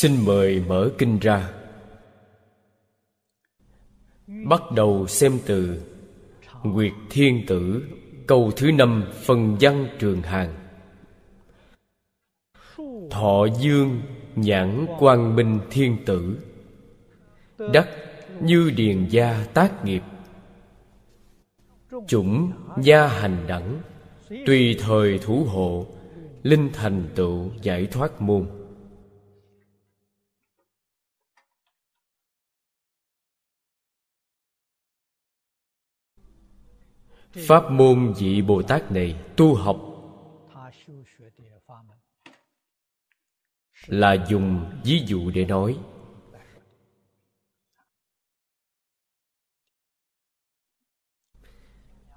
xin mời mở kinh ra. Bắt đầu xem từ nguyệt thiên tử, câu thứ năm, phần văn trường hàng. Thọ dương nhãn quang minh thiên tử, đắc như điền gia tác nghiệp. Chủng gia hành đẳng, tùy thời thủ hộ, linh thành tựu giải thoát môn. Pháp môn vị bồ tát này tu học là dùng ví dụ để nói.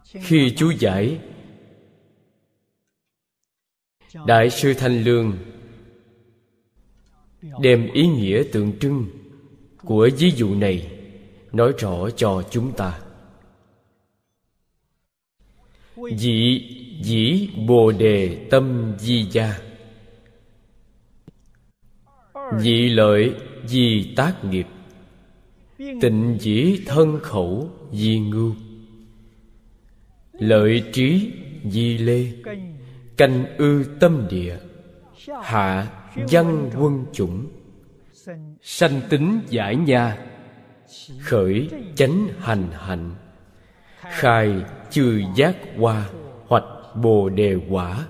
Khi chú giải, đại sư thanh lương đem ý nghĩa tượng trưng của ví dụ này nói rõ cho chúng ta dị dĩ bồ đề tâm di gia dị lợi di tác nghiệp. Tịnh dĩ thân khẩu di ngưu lợi trí di lê. Canh ư tâm địa. Hạ, văn quân chủng. Sanh tính giải nha. Khởi, chánh hành hạnh. Khai chư giác hoa hoạch bồ đề quả.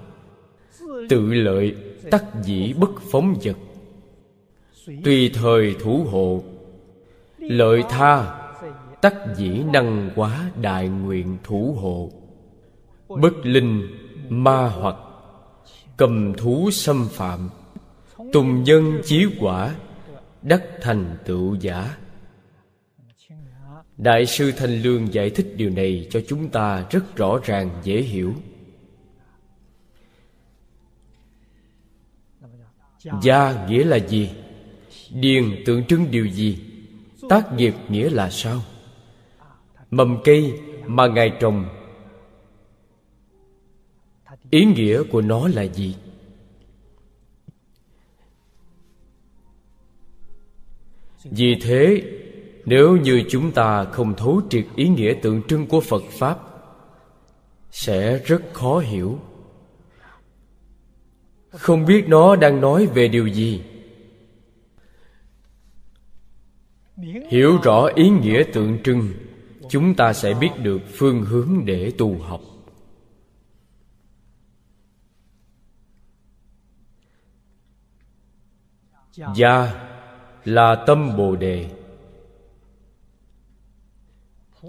Tự lợi tắc dĩ bất phóng vật. Tùy thời thủ hộ, lợi tha tắc dĩ năng quá đại nguyện thủ hộ. Bất linh, ma hoặc, cầm thú xâm phạm, tùng nhân chí quả, đắc thành tựu giả đại sư thanh lương giải thích điều này cho chúng ta rất rõ ràng, dễ hiểu. Gia nghĩa là gì? Điền tượng trưng điều gì? Tác nghiệp nghĩa là sao? Mầm cây mà ngài trồng, ý nghĩa của nó là gì? Vì thế nếu như chúng ta không thấu triệt ý nghĩa tượng trưng của phật pháp, sẽ rất khó hiểu. Không biết nó đang nói về điều gì. Hiểu rõ ý nghĩa tượng trưng, chúng ta sẽ biết được phương hướng để tu học. Gia là tâm bồ đề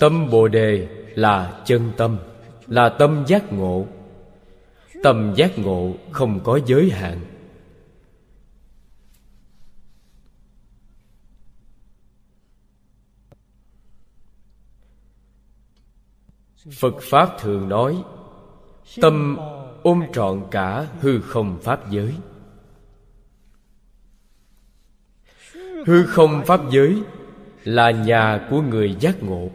tâm bồ đề là chân tâm, là tâm giác ngộ. Tâm giác ngộ không có giới hạn. Phật pháp thường nói, tâm ôm trọn cả hư không pháp giới. Hư không pháp giới là nhà của người giác ngộ.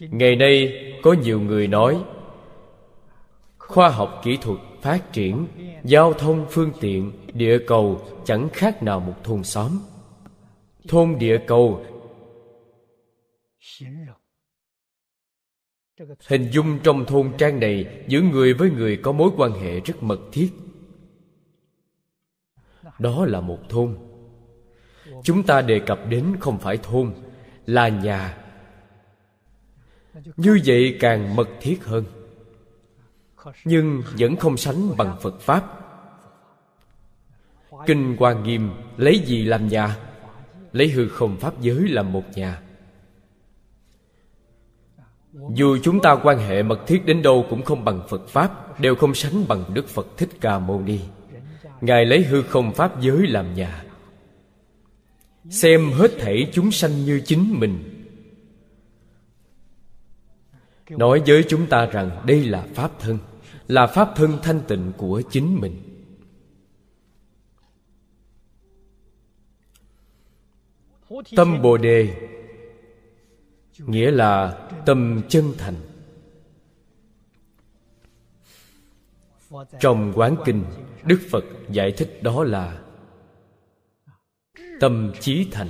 Ngày nay có nhiều người nói khoa học kỹ thuật phát triển giao thông phương tiện địa cầu chẳng khác nào một thôn xóm. Thôn địa cầu hình dung trong thôn trang này giữa người với người có mối quan hệ rất mật thiết. Đó là một thôn. Chúng ta đề cập đến không phải thôn là nhà như vậy càng mật thiết hơn. Nhưng vẫn không sánh bằng phật pháp. Kinh hoa nghiêm lấy gì làm nhà? Lấy hư không pháp giới làm một nhà. Dù chúng ta quan hệ mật thiết đến đâu cũng không bằng phật pháp, đều không sánh bằng đức phật thích ca mâu ni. Ngài lấy hư không pháp giới làm nhà. Xem hết thảy chúng sanh như chính mình nói với chúng ta rằng đây là pháp thân là pháp thân thanh tịnh của chính mình. Tâm bồ đề nghĩa là tâm chân thành. Trong quán kinh đức phật giải thích đó là tâm chí thành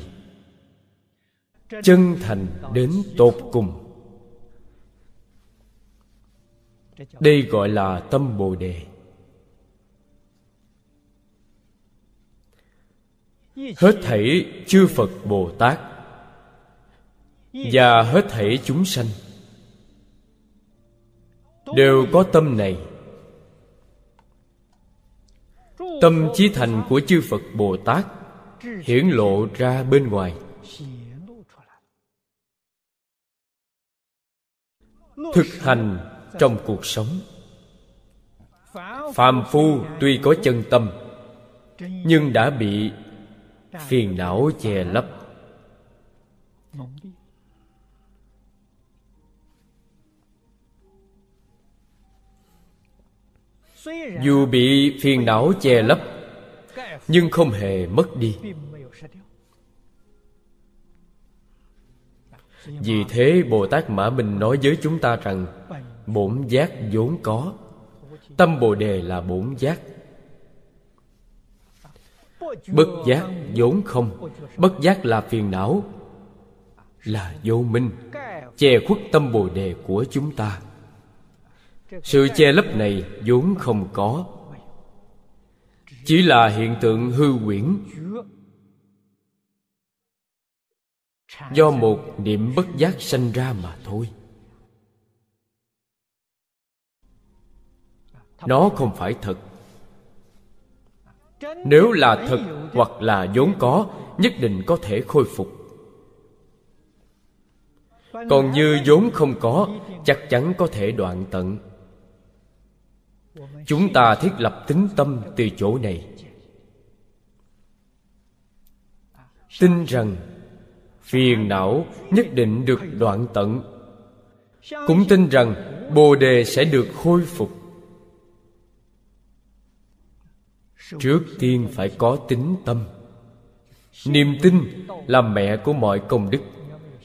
chân thành đến tột cùng đây gọi là tâm bồ đề. Hết thảy chư phật bồ tát và hết thảy chúng sanh đều có tâm này. Tâm chí thành của chư phật bồ tát hiển lộ ra bên ngoài. Thực hành trong cuộc sống. Phàm phu tuy có chân tâm, nhưng đã bị phiền não che lấp. Dù bị phiền não che lấp, nhưng không hề mất đi. Vì thế bồ tát mã minh nói với chúng ta rằng bổn giác vốn có. Tâm bồ đề là bổn giác. Bất giác vốn không. Bất giác là phiền não, là vô minh. Che khuất tâm bồ đề của chúng ta. Sự che lấp này vốn không có. Chỉ là hiện tượng hư quyển do một niệm bất giác sanh ra mà thôi. Nó không phải thật. Nếu là thật hoặc là vốn có, nhất định có thể khôi phục. Còn như vốn không có, chắc chắn có thể đoạn tận. Chúng ta thiết lập tính tâm từ chỗ này. Tin rằng, phiền não nhất định được đoạn tận. Cũng tin rằng, bồ đề sẽ được khôi phục. Trước tiên phải có tính tâm. Niềm tin là mẹ của mọi công đức.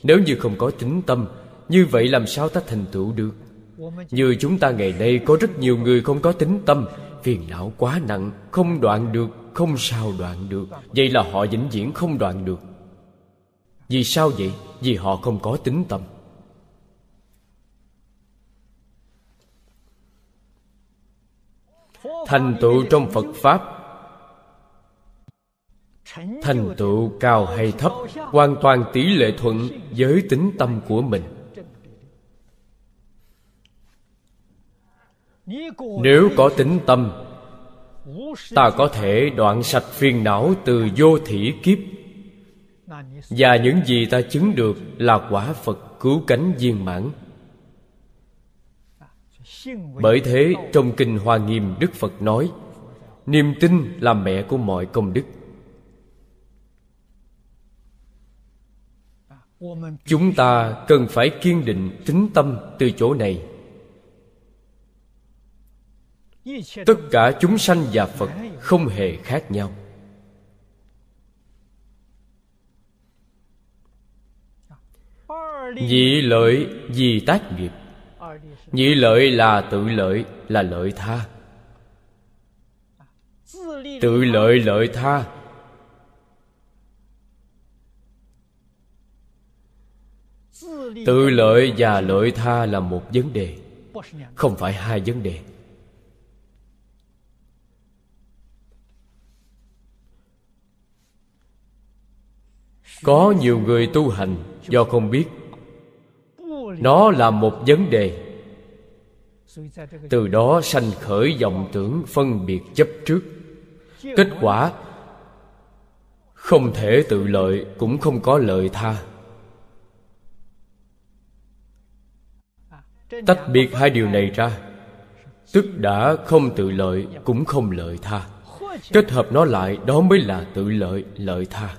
Nếu như không có tính tâm như vậy làm sao ta thành tựu được? Như chúng ta ngày nay có rất nhiều người không có tính tâm phiền não quá nặng không đoạn được không sao đoạn được. Vậy là họ vĩnh viễn không đoạn được. Vì sao vậy? Vì họ không có tính tâm thành tựu trong phật pháp. Thành tựu cao hay thấp hoàn toàn tỷ lệ thuận với tính tâm của mình. Nếu có tính tâm, ta có thể đoạn sạch phiền não từ vô thỉ kiếp. Và những gì ta chứng được là quả phật cứu cánh viên mãn bởi thế, trong kinh hoa nghiêm, đức phật nói, niềm tin là mẹ của mọi công đức. Chúng ta cần phải kiên định tính tâm từ chỗ này. Tất cả chúng sanh và phật không hề khác nhau. Nhị lợi, vì tác nghiệp nhị lợi là tự lợi, là lợi tha. Tự lợi lợi tha. Tự lợi và lợi tha là một vấn đề, không phải hai vấn đề. Có nhiều người tu hành do không biết. Nó là một vấn đề từ đó sanh khởi vọng tưởng phân biệt chấp trước. Kết quả, không thể tự lợi, cũng không có lợi tha. Tách biệt hai điều này ra, tức đã không tự lợi, cũng không lợi tha. Kết hợp nó lại, đó mới là tự lợi lợi tha.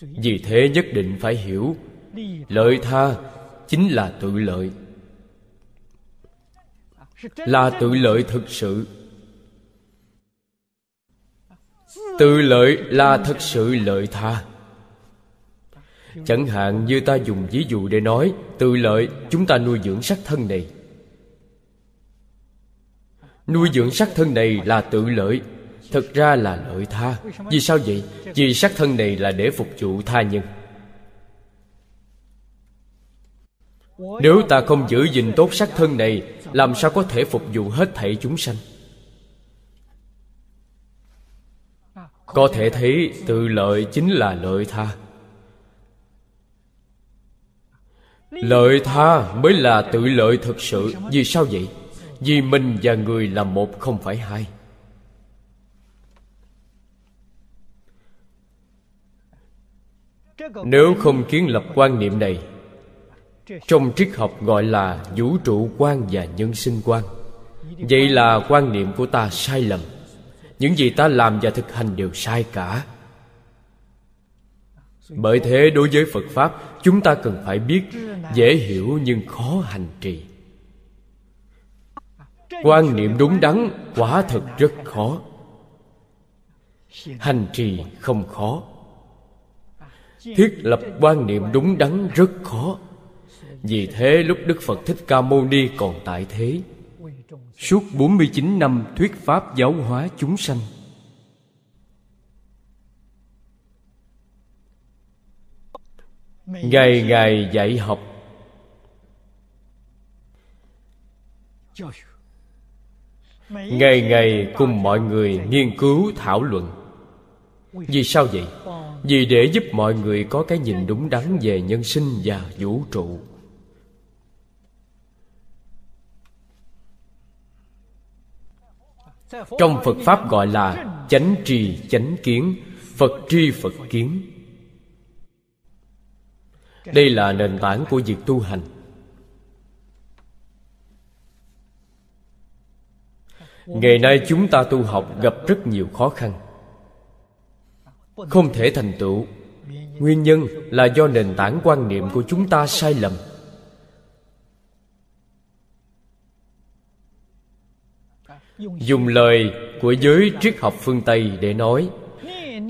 Vì thế nhất định phải hiểu, lợi tha chính là tự lợi là tự lợi thực sự. Tự lợi là thật sự lợi tha. Chẳng hạn như ta dùng ví dụ để nói, tự lợi, chúng ta nuôi dưỡng sắc thân này. Nuôi dưỡng sắc thân này là tự lợi, thực ra là lợi tha. Vì sao vậy? Vì sắc thân này là để phục vụ tha nhân. Nếu ta không giữ gìn tốt sắc thân này làm sao có thể phục vụ hết thảy chúng sanh? Có thể thấy tự lợi chính là lợi tha. Lợi tha mới là tự lợi thực sự. Vì sao vậy? Vì mình và người là một, không phải hai. Nếu không kiến lập quan niệm này trong triết học gọi là vũ trụ quan và nhân sinh quan. Vậy là quan niệm của ta sai lầm. Những gì ta làm và thực hành đều sai cả. Bởi thế đối với phật pháp, chúng ta cần phải biết, dễ hiểu nhưng khó hành trì. Quan niệm đúng đắn, quả thật rất khó. Hành trì không khó. Thiết lập quan niệm đúng đắn rất khó vì thế lúc Đức Phật Thích Ca Mâu Ni còn tại thế. Suốt 49 năm thuyết pháp giáo hóa chúng sanh. Ngày ngày dạy học. Ngày ngày cùng mọi người nghiên cứu thảo luận. Vì sao vậy? Vì để giúp mọi người có cái nhìn đúng đắn về nhân sinh và vũ trụ. Trong phật pháp gọi là chánh trì chánh kiến, phật tri, phật kiến. Đây là nền tảng của việc tu hành. Ngày nay chúng ta tu học gặp rất nhiều khó khăn. Không thể thành tựu. Nguyên nhân là do nền tảng quan niệm của chúng ta sai lầm. Dùng lời của giới triết học phương tây để nói,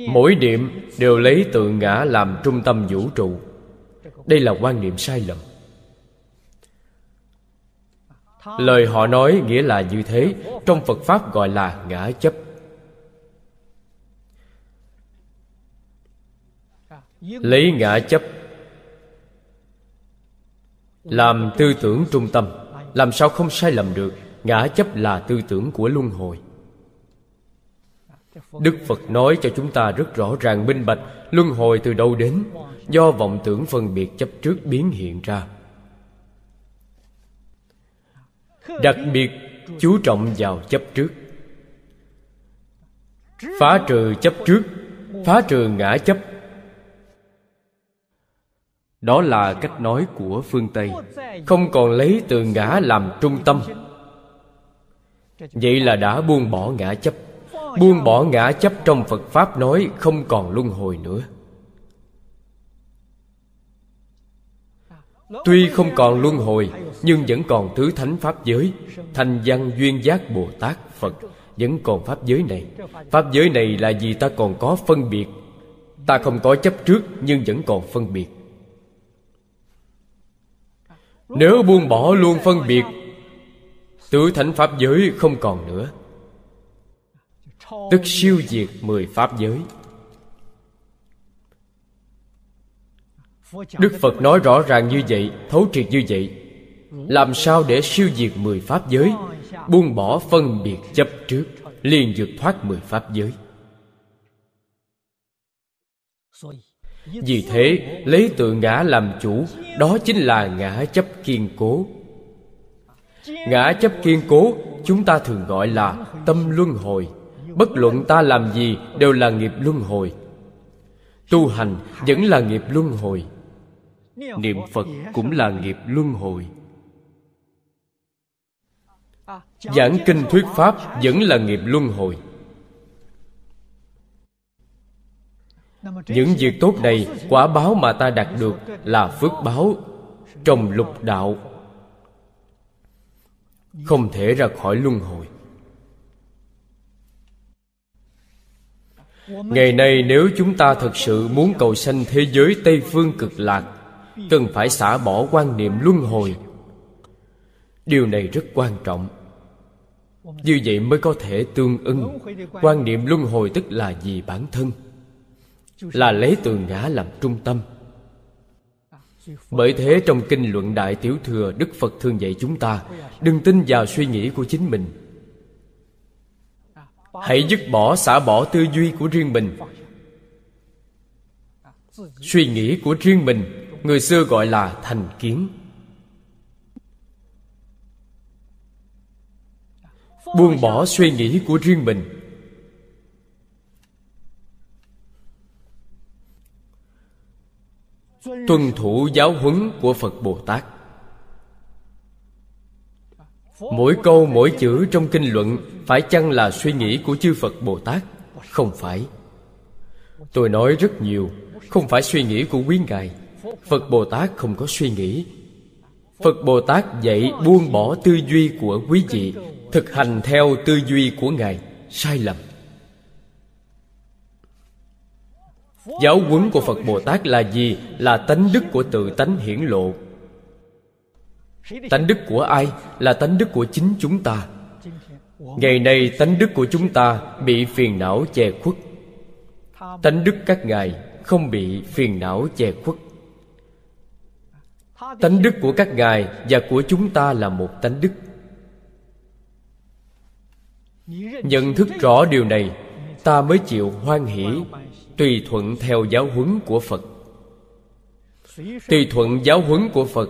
mỗi niệm đều lấy tự ngã làm trung tâm vũ trụ. Đây là quan niệm sai lầm. Lời họ nói nghĩa là như thế, trong phật pháp gọi là ngã chấp. Lấy ngã chấp làm tư tưởng trung tâm, làm sao không sai lầm được? Ngã chấp là tư tưởng của luân hồi. Đức phật nói cho chúng ta rất rõ ràng minh bạch luân hồi từ đâu đến, do vọng tưởng phân biệt chấp trước biến hiện ra. Đặc biệt, chú trọng vào chấp trước. Phá trừ chấp trước, phá trừ ngã chấp. Đó là cách nói của phương tây. Không còn lấy từ ngã làm trung tâm vậy là đã buông bỏ ngã chấp. Buông bỏ ngã chấp trong phật pháp nói không còn luân hồi nữa. Tuy không còn luân hồi, nhưng vẫn còn thứ thánh pháp giới thành văn duyên giác bồ tát phật vẫn còn pháp giới này. Pháp giới này là vì ta còn có phân biệt. Ta không có chấp trước, nhưng vẫn còn phân biệt. Nếu buông bỏ luôn phân biệt Tứ thánh pháp giới không còn nữa. Tức siêu diệt mười pháp giới. Đức Phật nói rõ ràng như vậy, Thấu triệt như vậy. Làm sao để siêu diệt mười pháp giới, Buông bỏ phân biệt chấp trước, liền vượt thoát mười pháp giới? Vì thế, lấy tự ngã làm chủ, Đó chính là ngã chấp kiên cố ngã chấp kiên cố, chúng ta thường gọi là tâm luân hồi. Bất luận ta làm gì đều là nghiệp luân hồi. Tu hành vẫn là nghiệp luân hồi. Niệm phật cũng là nghiệp luân hồi. Giảng kinh thuyết pháp vẫn là nghiệp luân hồi. Những việc tốt này quả báo mà ta đạt được là phước báo trong lục đạo không thể ra khỏi luân hồi. Ngày nay nếu chúng ta thật sự muốn cầu sanh thế giới tây phương cực lạc, cần phải xả bỏ quan niệm luân hồi. Điều này rất quan trọng. Như vậy mới có thể tương ưng. Quan niệm luân hồi tức là gì bản thân? Là lấy từ ngã làm trung tâm bởi thế trong kinh luận đại tiểu thừa, đức phật thường dạy chúng ta, đừng tin vào suy nghĩ của chính mình. Hãy dứt bỏ, xả bỏ tư duy của riêng mình. Suy nghĩ của riêng mình, người xưa gọi là thành kiến. Buông bỏ suy nghĩ của riêng mình. Tuân thủ giáo huấn của phật bồ tát. Mỗi câu, mỗi chữ trong kinh luận phải chăng là suy nghĩ của chư phật bồ tát? Không phải. Tôi nói rất nhiều, không phải suy nghĩ của quý ngài. Phật bồ tát không có suy nghĩ. Phật bồ tát dạy buông bỏ tư duy của quý vị, thực hành theo tư duy của ngài, sai lầm. Giáo huấn của phật bồ tát là gì? Là tánh đức của tự tánh hiển lộ. Tánh đức của ai? Là tánh đức của chính chúng ta. Ngày nay, tánh đức của chúng ta bị phiền não che khuất. Tánh đức các ngài không bị phiền não che khuất. Tánh đức của các ngài và của chúng ta là một tánh đức. Nhận thức rõ điều này, ta mới chịu hoan hỷ tùy thuận theo giáo huấn của phật. Tùy thuận giáo huấn của phật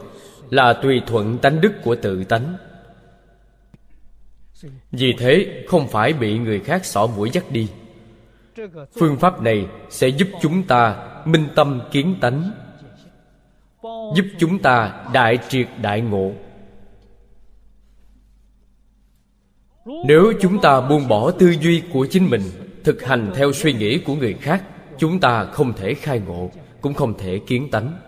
là tùy thuận tánh đức của tự tánh. Vì thế, không phải bị người khác xỏ mũi dắt đi. Phương pháp này sẽ giúp chúng ta minh tâm kiến tánh, giúp chúng ta đại triệt đại ngộ. Nếu chúng ta buông bỏ tư duy của chính mình thực hành theo suy nghĩ của người khác chúng ta không thể khai ngộ, cũng không thể kiến tánh.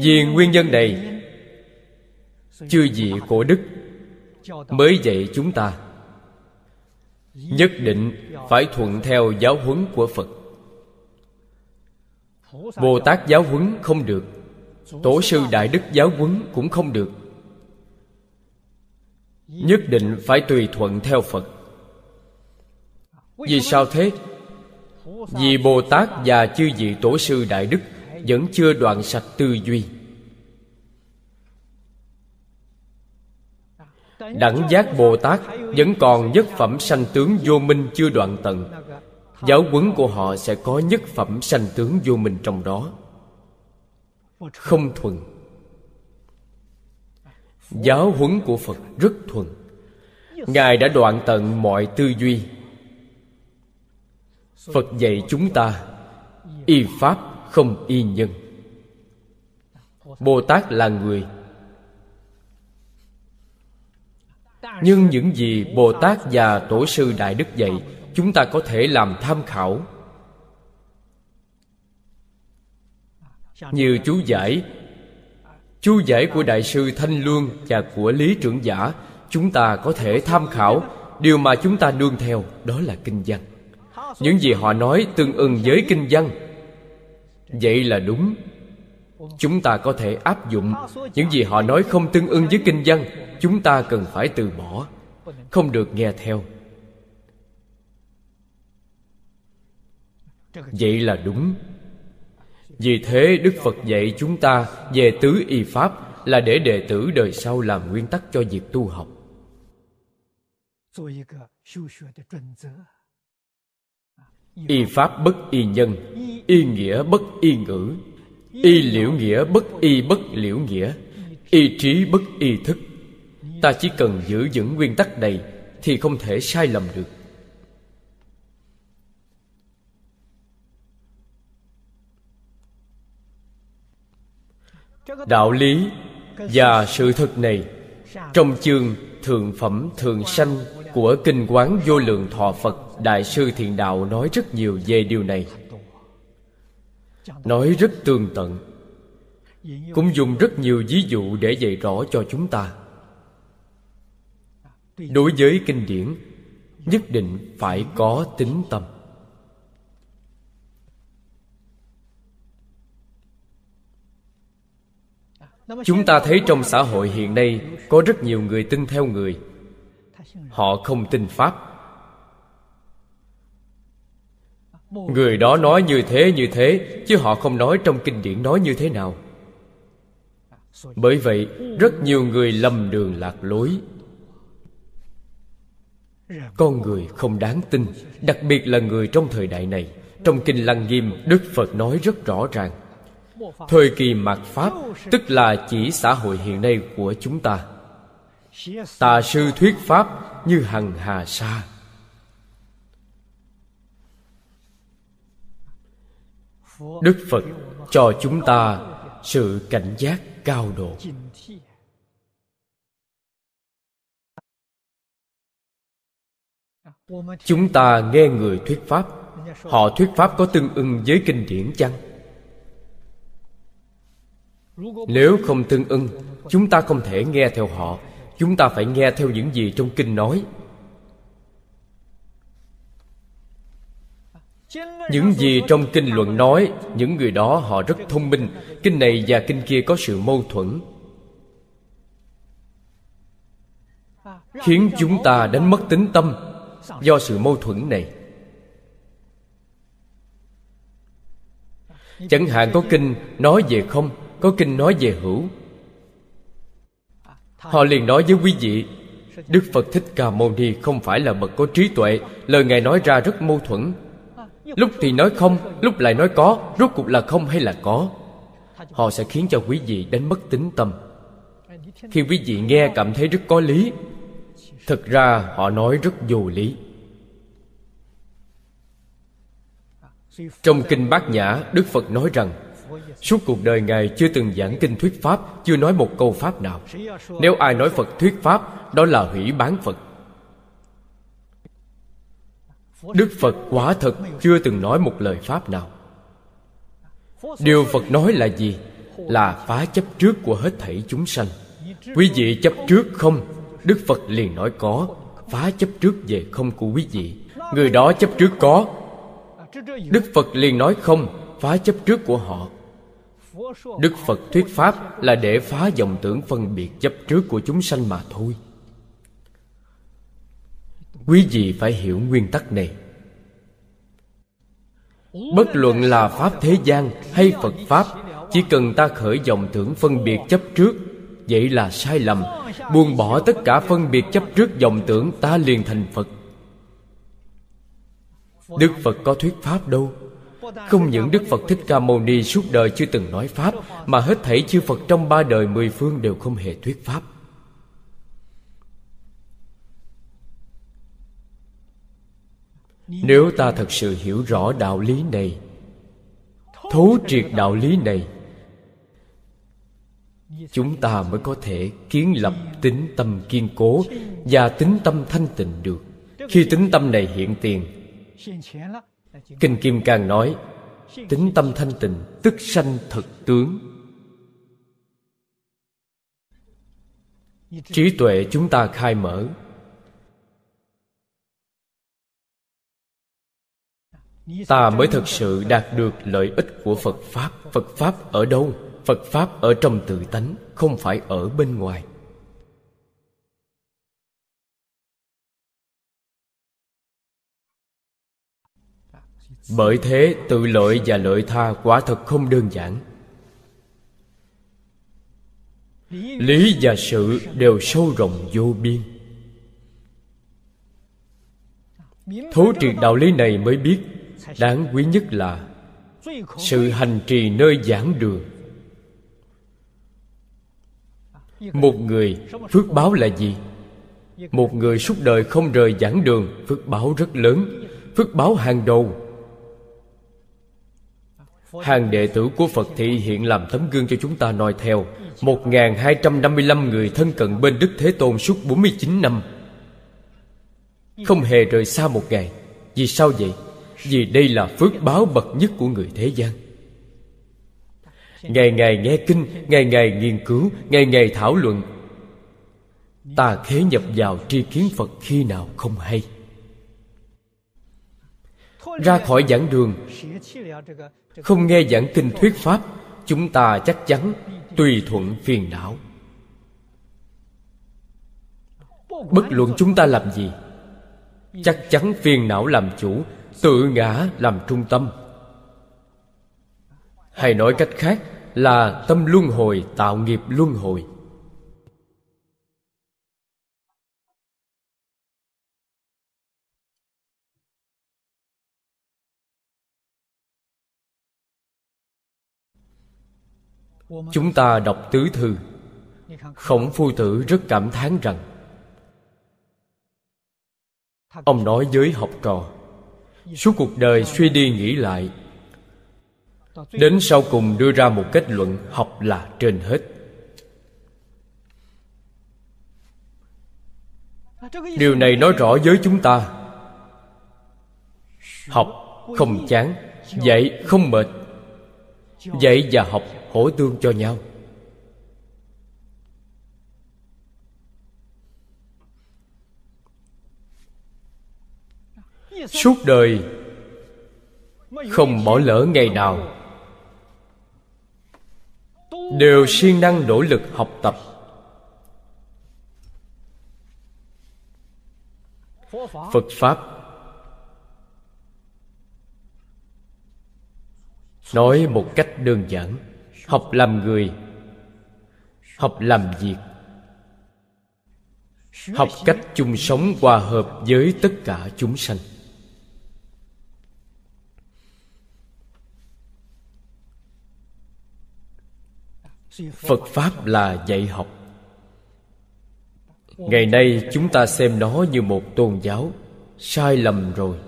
Vì nguyên nhân này chưa gì cổ đức mới dạy chúng ta nhất định phải thuận theo giáo huấn của phật. Bồ tát giáo huấn không được, tổ sư đại đức giáo huấn cũng không được. Nhất định phải tùy thuận theo phật vì sao thế? Vì bồ tát và chư vị tổ sư đại đức vẫn chưa đoạn sạch tư duy. Đẳng giác bồ tát vẫn còn nhất phẩm sanh tướng vô minh chưa đoạn tận. Giáo huấn của họ sẽ có nhất phẩm sanh tướng vô minh trong đó. Không thuần. Giáo huấn của phật rất thuần. Ngài đã đoạn tận mọi tư duy phật dạy chúng ta, y pháp không y nhân. Bồ tát là người. Nhưng những gì bồ tát và tổ sư đại đức dạy, chúng ta có thể làm tham khảo. Như chú giải chú giải của đại sư thanh luân và của lý trưởng giả, chúng ta có thể tham khảo. Điều mà chúng ta nương theo đó là kinh văn những gì họ nói tương ưng với kinh văn. Vậy là đúng. Chúng ta có thể áp dụng. Những gì họ nói không tương ưng với kinh văn, chúng ta cần phải từ bỏ. Không được nghe theo. Vậy là đúng. Vì thế đức phật dạy chúng ta về tứ y pháp là để đệ tử đời sau làm nguyên tắc cho việc tu học y pháp bất y nhân, y nghĩa bất y ngữ, y liễu nghĩa bất y bất liễu nghĩa, y trí bất y thức. Ta chỉ cần giữ vững nguyên tắc này thì không thể sai lầm được. Đạo lý và sự thật này trong chương thượng phẩm thường sanh của kinh quán vô lượng thọ phật đại sư thiện đạo nói rất nhiều về điều này. Nói rất tường tận, cũng dùng rất nhiều ví dụ để dạy rõ cho chúng ta. Đối với kinh điển, nhất định phải có tính tâm. Chúng ta thấy trong xã hội hiện nay có rất nhiều người tin theo người. Họ không tin pháp. Người đó nói như thế như thế, chứ họ không nói trong kinh điển nói như thế nào. Bởi vậy, rất nhiều người lầm đường lạc lối. Con người không đáng tin, đặc biệt là người trong thời đại này. Trong kinh lăng nghiêm, đức phật nói rất rõ ràng. Thời kỳ mạt pháp, tức là chỉ xã hội hiện nay của chúng ta. Tà sư thuyết pháp như hằng hà sa. Đức phật cho chúng ta sự cảnh giác cao độ. Chúng ta nghe người thuyết pháp. Họ thuyết pháp có tương ưng với kinh điển chăng? Nếu không tương ưng, chúng ta không thể nghe theo họ. Chúng ta phải nghe theo những gì trong kinh nói. Những gì trong kinh luận nói, những người đó họ rất thông minh. Kinh này và kinh kia có sự mâu thuẫn. Khiến chúng ta đánh mất tính tâm do sự mâu thuẫn này. Chẳng hạn có kinh nói về không, có kinh nói về hữu. Họ liền nói với quý vị, đức phật thích ca mâu ni không phải là bậc có trí tuệ. Lời ngài nói ra rất mâu thuẫn lúc thì nói không, lúc lại nói có, rốt cuộc là không hay là có? Họ sẽ khiến cho quý vị đánh mất tính tâm. Khi quý vị nghe cảm thấy rất có lý thực ra họ nói rất vô lý. Trong kinh bát nhã, đức phật nói rằng, suốt cuộc đời ngài chưa từng giảng kinh thuyết pháp, chưa nói một câu pháp nào. Nếu ai nói phật thuyết pháp, đó là hủy bán phật đức phật quả thật chưa từng nói một lời pháp nào. Điều phật nói là gì? Là phá chấp trước của hết thảy chúng sanh. Quý vị chấp trước không? Đức phật liền nói có. Phá chấp trước về không của quý vị. Người đó chấp trước có. Đức phật liền nói không. Phá chấp trước của họ. Đức phật thuyết pháp là để phá dòng tưởng phân biệt chấp trước của chúng sanh mà thôi quý vị phải hiểu nguyên tắc này. Bất luận là pháp thế gian hay phật pháp, chỉ cần ta khởi dòng tưởng phân biệt chấp trước, vậy là sai lầm. Buông bỏ tất cả phân biệt chấp trước dòng tưởng, ta liền thành phật. Đức phật có thuyết pháp đâu? Không những đức phật thích ca mâu ni suốt đời chưa từng nói pháp, mà hết thảy chư phật trong ba đời mười phương đều không hề thuyết pháp. Nếu ta thật sự hiểu rõ đạo lý này, thấu triệt đạo lý này, chúng ta mới có thể kiến lập tính tâm kiên cố và tính tâm thanh tịnh được. Khi tính tâm này hiện tiền, kinh kim cang nói, tính tâm thanh tịnh, tức sanh thật tướng. Trí tuệ chúng ta khai mở ta mới thật sự đạt được lợi ích của phật pháp. Phật pháp ở đâu? Phật pháp ở trong tự tánh, không phải ở bên ngoài. Bởi thế, tự lợi và lợi tha quả thật không đơn giản. Lý và sự đều sâu rộng vô biên. Thấu triệt đạo lý này mới biết đáng quý nhất là sự hành trì nơi giảng đường. Một người phước báo là gì? Một người suốt đời không rời giảng đường, phước báo rất lớn, phước báo hàng đầu. Hàng đệ tử của Phật thị hiện làm tấm gương cho chúng ta noi theo. 1.255 người thân cận bên Đức Thế Tôn suốt 49 năm. Không hề rời xa một ngày. Vì sao vậy? Vì đây là phước báo bậc nhất của người thế gian. Ngày ngày nghe kinh, ngày ngày nghiên cứu, ngày ngày thảo luận, ta khế nhập vào tri kiến phật khi nào không hay. Ra khỏi giảng đường, không nghe giảng kinh thuyết pháp, chúng ta chắc chắn tùy thuận phiền não. Bất luận chúng ta làm gì, chắc chắn phiền não làm chủ tự ngã làm trung tâm. Hay nói cách khác là tâm luân hồi tạo nghiệp luân hồi. Chúng ta đọc tứ thư. Khổng phu tử rất cảm thán rằng, ông nói với học trò suốt cuộc đời suy đi nghĩ lại, đến sau cùng đưa ra một kết luận học là trên hết. Điều này nói rõ với chúng ta. Học không chán, dạy không mệt. Dạy và học hỗ tương cho nhau. Suốt đời không bỏ lỡ ngày nào. đều siêng năng nỗ lực học tập. Phật pháp nói một cách đơn giản. Học làm người học làm việc. Học cách chung sống hòa hợp với tất cả chúng sanh phật pháp là dạy học. Ngày nay chúng ta xem nó như một tôn giáo, sai lầm rồi.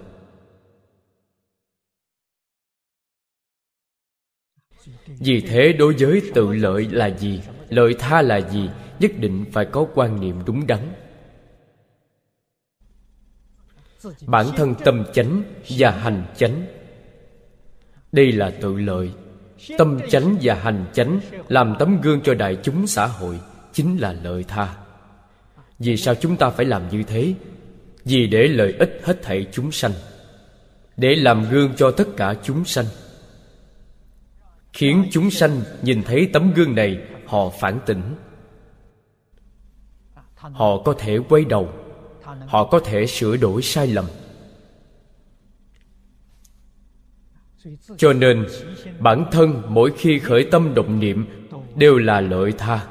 Vì thế đối với tự lợi là gì, lợi tha là gì, nhất định phải có quan niệm đúng đắn. Bản thân tâm chánh và hành chánh, đây là tự lợi tâm chánh và hành chánh làm tấm gương cho đại chúng xã hội chính là lợi tha. Vì sao chúng ta phải làm như thế? Vì để lợi ích hết thảy chúng sanh, để làm gương cho tất cả chúng sanh. Khiến chúng sanh nhìn thấy tấm gương này, họ phản tỉnh. Họ có thể quay đầu, họ có thể sửa đổi sai lầm. Cho nên, bản thân mỗi khi khởi tâm động niệm đều là lợi tha.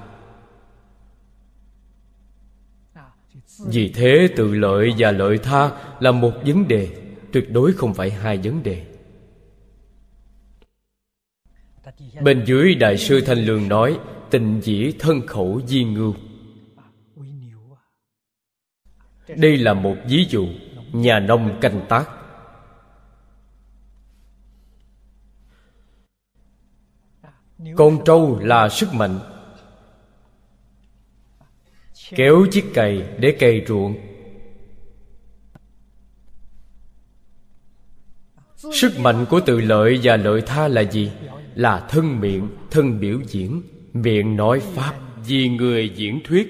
Vì thế, tự lợi và lợi tha là một vấn đề, tuyệt đối không phải hai vấn đề. Bên dưới đại sư thanh lương nói, tình dĩ thân khẩu di ngưu. Đây là một ví dụ, nhà nông canh tác. Con trâu là sức mạnh. Kéo chiếc cày để cày ruộng. Sức mạnh của tự lợi và lợi tha là gì? Là thân miệng thân biểu diễn. Miệng nói pháp vì người diễn thuyết.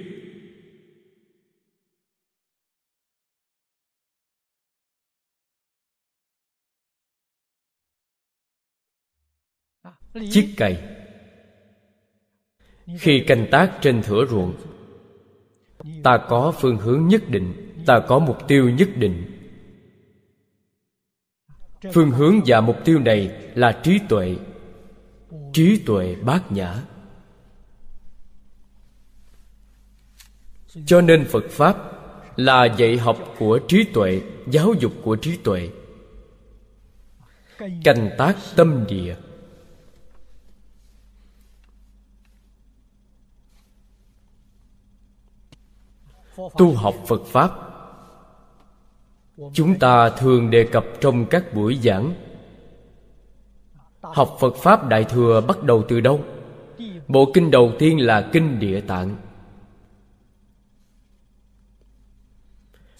Chiếc cày khi canh tác trên thửa ruộng, ta có phương hướng nhất định, ta có mục tiêu nhất định. Phương hướng và mục tiêu này là trí tuệ trí tuệ bát nhã. Cho nên phật pháp là dạy học của trí tuệ, giáo dục của trí tuệ. Canh tác tâm địa. Tu học phật pháp. Chúng ta thường đề cập trong các buổi giảng. Học phật pháp đại thừa bắt đầu từ đâu? Bộ kinh đầu tiên là kinh địa tạng.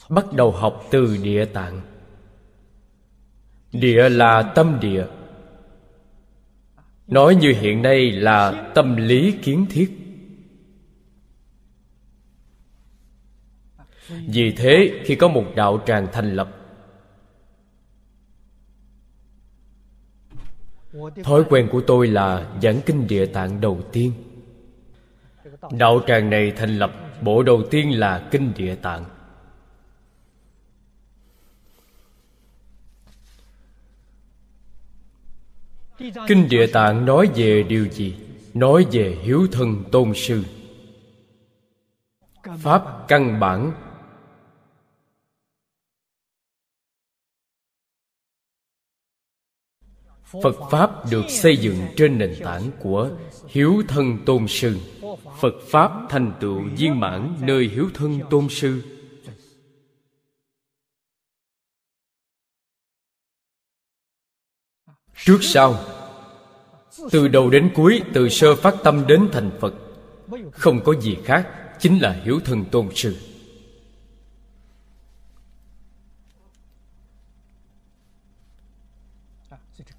Bắt đầu học từ địa tạng. Địa là tâm địa. Nói như hiện nay là tâm lý kiến thiết. Vì thế, khi có một đạo tràng thành lập, thói quen của tôi là giảng kinh địa tạng đầu tiên. Đạo tràng này thành lập, bộ đầu tiên là kinh địa tạng. Kinh địa tạng nói về điều gì? Nói về hiếu thân tôn sư. Pháp căn bản phật pháp được xây dựng trên nền tảng của hiếu thân tôn sư. Phật pháp thành tựu viên mãn nơi hiếu thân tôn sư. Trước sau, từ đầu đến cuối, từ sơ phát tâm đến thành phật, không có gì khác, chính là hiếu thân tôn sư.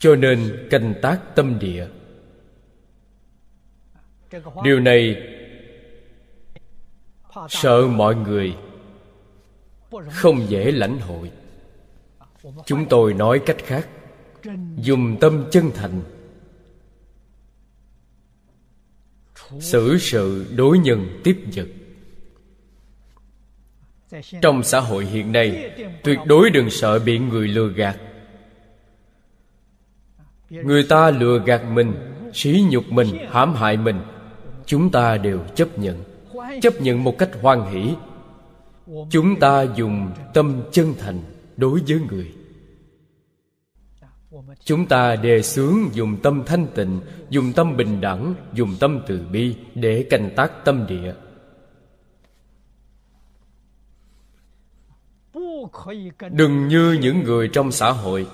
Cho nên canh tác tâm địa. Điều này sợ mọi người không dễ lãnh hội. Chúng tôi nói cách khác, dùng tâm chân thành, xử sự đối nhân tiếp vật. Trong xã hội hiện nay, tuyệt đối đừng sợ bị người lừa gạt người ta lừa gạt mình, sỉ nhục mình, hãm hại mình. Chúng ta đều chấp nhận chấp nhận một cách hoan hỷ. Chúng ta dùng tâm chân thành đối với người. Chúng ta đề xướng dùng tâm thanh tịnh, dùng tâm bình đẳng, dùng tâm từ bi để canh tác tâm địa. Đừng như những người trong xã hội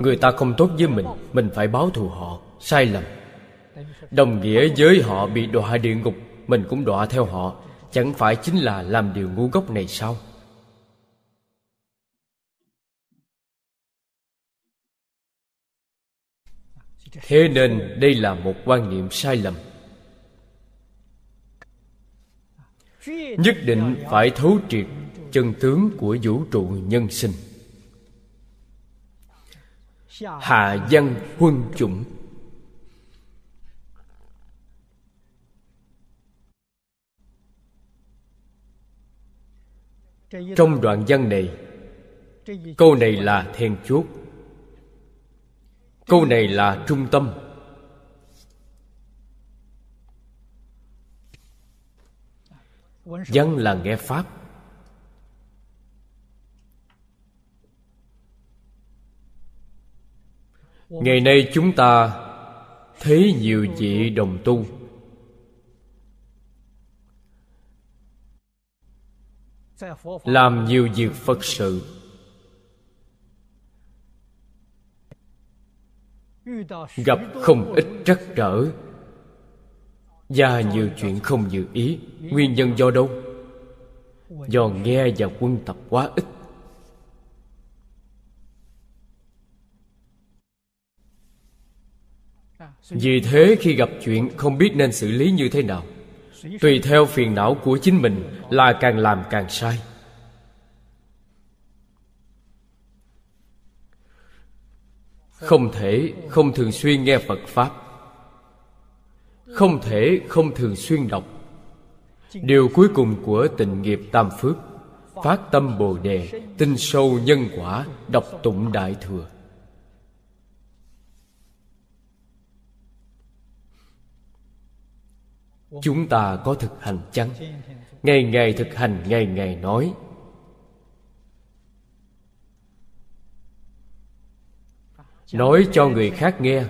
người ta không tốt với mình mình phải báo thù họ. Sai lầm. Đồng nghĩa với họ bị đọa địa ngục, mình cũng đọa theo họ. Chẳng phải chính là làm điều ngu ngốc này sao? Thế nên đây là một quan niệm sai lầm. Nhất định phải thấu triệt chân tướng của vũ trụ nhân sinh hạ dân huân chủng. Trong đoạn văn này, câu này là then chốt. Câu này là trung tâm. Văn là nghe pháp. Ngày nay chúng ta thấy nhiều vị đồng tu. Làm nhiều việc phật sự. Gặp không ít trắc trở và nhiều chuyện không dự ý. Nguyên nhân do đâu? Do nghe và quân tập quá ít. Vì thế khi gặp chuyện không biết nên xử lý như thế nào. Tùy theo phiền não của chính mình là càng làm càng sai. Không thể không thường xuyên nghe phật pháp. Không thể không thường xuyên đọc. Điều cuối cùng của tịnh nghiệp tam phước phát tâm bồ đề tin sâu nhân quả đọc tụng đại thừa chúng ta có thực hành chăng? Ngày ngày thực hành, ngày ngày nói. Nói cho người khác nghe,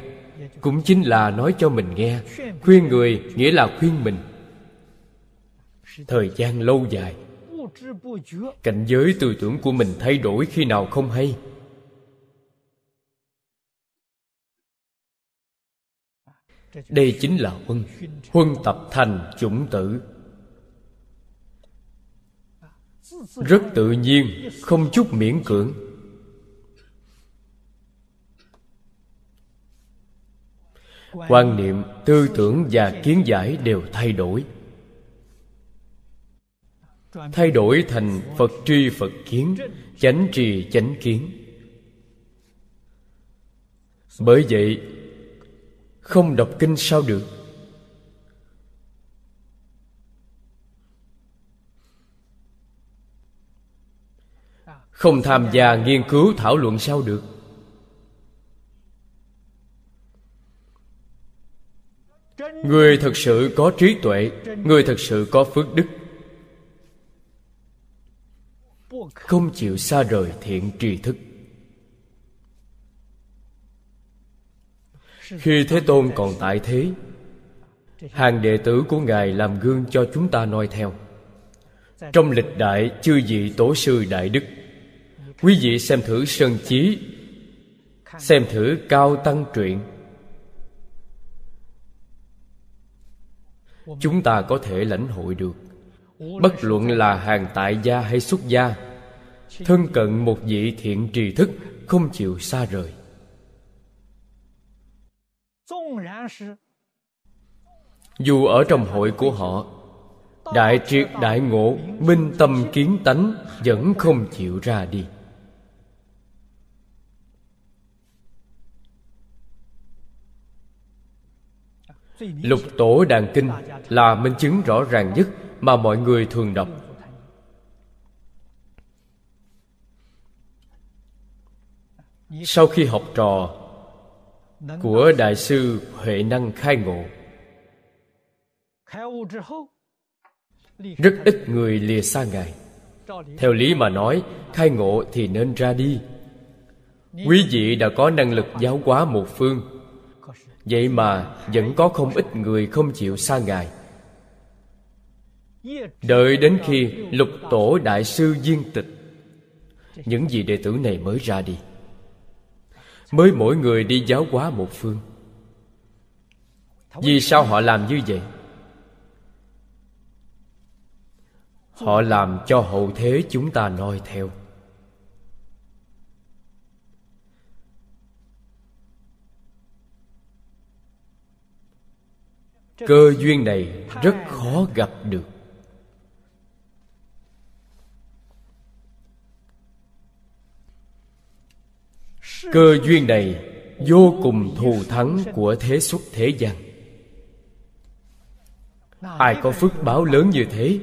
cũng chính là nói cho mình nghe. Khuyên người nghĩa là khuyên mình. Thời gian lâu dài, cảnh giới tư tưởng của mình thay đổi khi nào không hay. đây chính là huân. Huân tập thành chủng tử. Rất tự nhiên, không chút miễn cưỡng. Quan niệm, tư tưởng và kiến giải đều thay đổi. Thay đổi thành phật tri phật kiến, chánh trì chánh kiến. Bởi vậy không đọc kinh sao được? Không tham gia nghiên cứu thảo luận sao được? Người thật sự có trí tuệ, người thật sự có phước đức. Không chịu xa rời thiện tri thức. Khi thế tôn còn tại thế, hàng đệ tử của ngài làm gương cho chúng ta noi theo. Trong lịch đại chư vị tổ sư đại đức, quý vị xem thử sơn chí, xem thử cao tăng truyện. Chúng ta có thể lãnh hội được. Bất luận là hàng tại gia hay xuất gia, thân cận một vị thiện trì thức không chịu xa rời dù ở trong hội của họ, đại triệt đại ngộ, minh tâm kiến tánh vẫn không chịu ra đi. Lục tổ đàn kinh là minh chứng rõ ràng nhất mà mọi người thường đọc. Sau khi học trò của đại sư huệ năng khai ngộ. Rất ít người lìa xa ngài. Theo lý mà nói khai ngộ thì nên ra đi. Quý vị đã có năng lực giáo hóa một phương. Vậy mà vẫn có không ít người không chịu xa ngài. Đợi đến khi lục tổ đại sư viên tịch những vị đệ tử này mới ra đi mới mỗi người đi giáo hóa một phương. Vì sao họ làm như vậy? Họ làm cho hậu thế chúng ta noi theo. Cơ duyên này rất khó gặp được. Cơ duyên này vô cùng thù thắng của thế xuất thế gian. Ai có phước báo lớn như thế?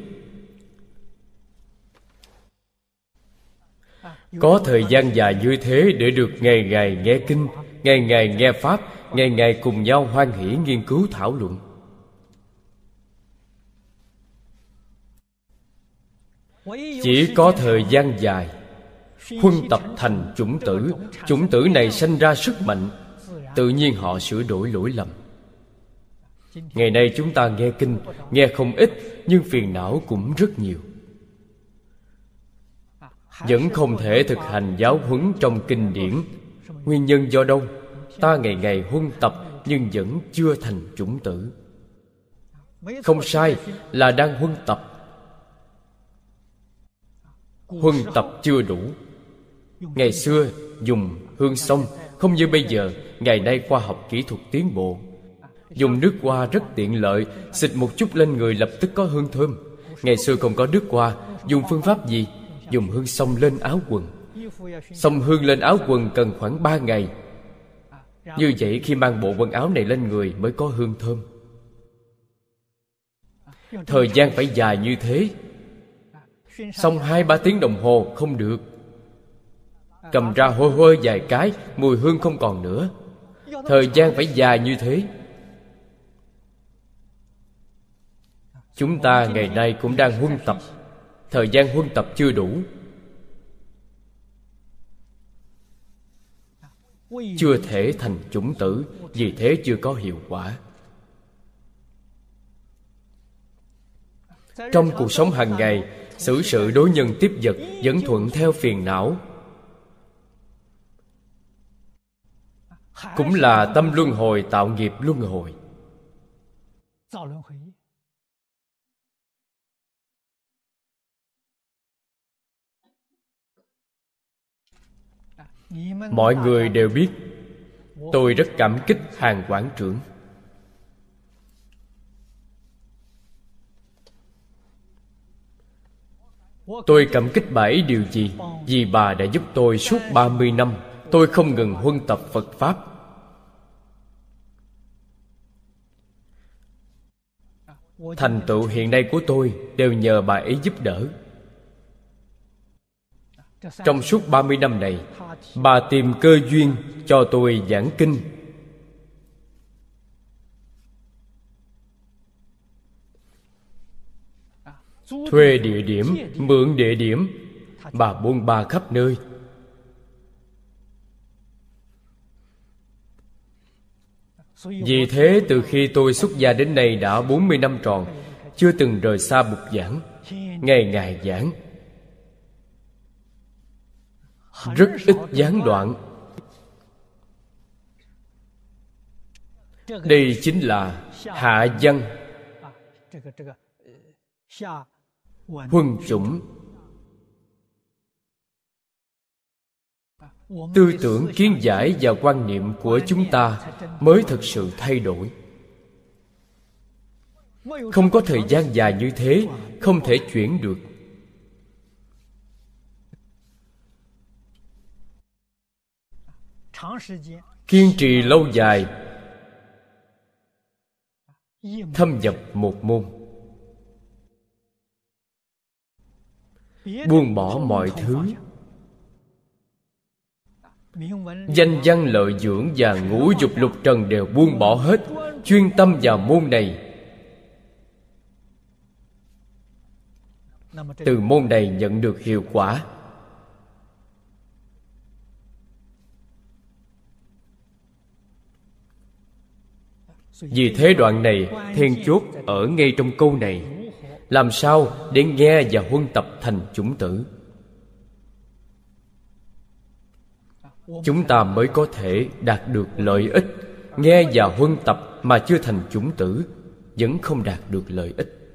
Có thời gian dài như thế để được ngày ngày nghe kinh, ngày ngày nghe pháp, ngày ngày cùng nhau hoan hỷ nghiên cứu thảo luận. Chỉ có thời gian dài huân tập thành chủng tử. Chủng tử này sanh ra sức mạnh. Tự nhiên họ sửa đổi lỗi lầm. Ngày nay chúng ta nghe kinh, nghe không ít, nhưng phiền não cũng rất nhiều. Vẫn không thể thực hành giáo huấn trong kinh điển. Nguyên nhân do đâu? Ta ngày ngày huân tập, nhưng vẫn chưa thành chủng tử. Không sai, là đang huân tập. Huân tập chưa đủ ngày xưa, dùng hương sông, không như bây giờ, ngày nay khoa học kỹ thuật tiến bộ. Dùng nước hoa rất tiện lợi, xịt một chút lên người lập tức có hương thơm. Ngày xưa không có nước hoa, dùng phương pháp gì? Dùng hương sông lên áo quần. Xông hương lên áo quần cần khoảng ba ngày. Như vậy khi mang bộ quần áo này lên người mới có hương thơm. Thời gian phải dài như thế. Xong hai ba tiếng đồng hồ, không được cầm ra hôi hôi vài cái, mùi hương không còn nữa. Thời gian phải dài như thế. Chúng ta ngày nay cũng đang huân tập. Thời gian huân tập chưa đủ. Chưa thể thành chủng tử, vì thế chưa có hiệu quả. Trong cuộc sống hàng ngày, xử sự đối nhân tiếp vật vẫn thuận theo phiền não. cũng là tâm luân hồi tạo nghiệp luân hồi. Mọi người đều biết tôi rất cảm kích hàng quản trưởng. Tôi cảm kích bà ấy điều gì? Vì bà đã giúp tôi suốt 30 năm. Tôi không ngừng huân tập Phật Pháp. Thành tựu hiện nay của tôi Đều nhờ bà ấy giúp đỡ. Trong suốt 30 năm này, Bà tìm cơ duyên cho tôi giảng kinh. Thuê địa điểm, mượn địa điểm, bà buôn ba khắp nơi. Vì thế từ khi tôi xuất gia đến nay đã 40 năm tròn Chưa từng rời xa bục giảng Ngày ngày giảng. Rất ít gián đoạn. Đây chính là hạ văn. Huân chủng tư tưởng kiến giải và quan niệm của chúng ta mới thực sự thay đổi. Không có thời gian dài như thế không thể chuyển được. Kiên trì lâu dài thâm nhập một môn. Buông bỏ mọi thứ danh văn lợi dưỡng và ngũ dục lục trần đều buông bỏ hết. Chuyên tâm vào môn này. Từ môn này nhận được hiệu quả. Vì thế đoạn này then chốt ở ngay trong câu này. Làm sao để nghe và huân tập thành chủng tử chúng ta mới có thể đạt được lợi ích. Nghe và huân tập mà chưa thành chủng tử, vẫn không đạt được lợi ích.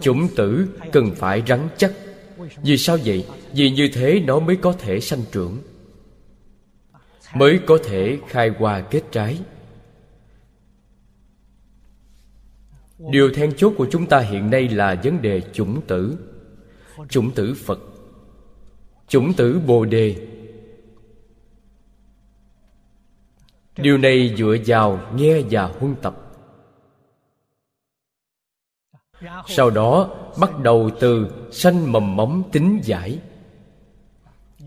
Chủng tử cần phải rắn chắc. Vì sao vậy? Vì như thế nó mới có thể sanh trưởng, mới có thể khai hoa kết trái. Điều then chốt của chúng ta hiện nay là vấn đề chủng tử. Chủng tử phật chủng tử bồ đề. Điều này dựa vào nghe và huân tập. Sau đó, bắt đầu từ sanh mầm móng tính giải.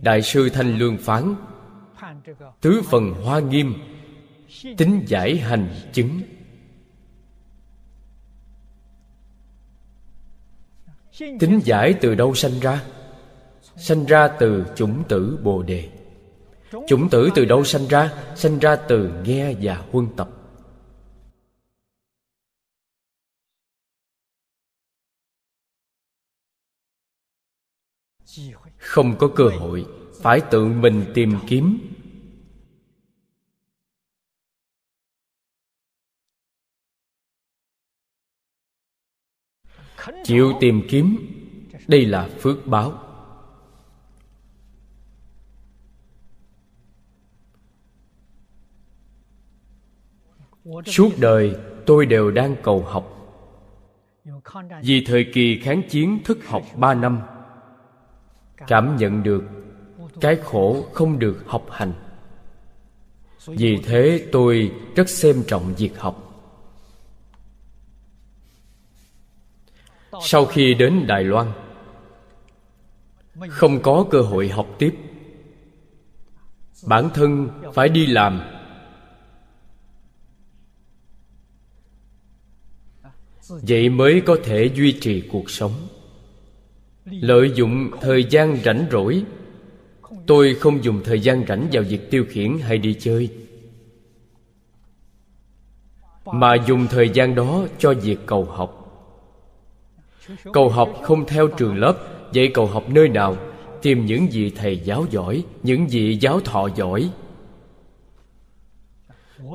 Đại sư thanh lương phán, tứ phần hoa nghiêm, tính giải hành chứng. Tính giải từ đâu sanh ra? Sanh ra từ chủng tử bồ đề. Chủng tử từ đâu sanh ra? Sanh ra từ nghe và huân tập. Không có cơ hội, phải tự mình tìm kiếm. Chịu tìm kiếm, đây là phước báo. Suốt đời tôi đều đang cầu học. Vì thời kỳ kháng chiến thức học ba năm cảm nhận được cái khổ không được học hành. Vì thế tôi rất xem trọng việc học. Sau khi đến đài loan không có cơ hội học tiếp. Bản thân phải đi làm vậy mới có thể duy trì cuộc sống. Lợi dụng thời gian rảnh rỗi. Tôi không dùng thời gian rảnh vào việc tiêu khiển hay đi chơi. Mà dùng thời gian đó cho việc cầu học. Cầu học không theo trường lớp. Vậy cầu học nơi nào? Tìm những vị thầy giáo giỏi, những vị giáo thọ giỏi.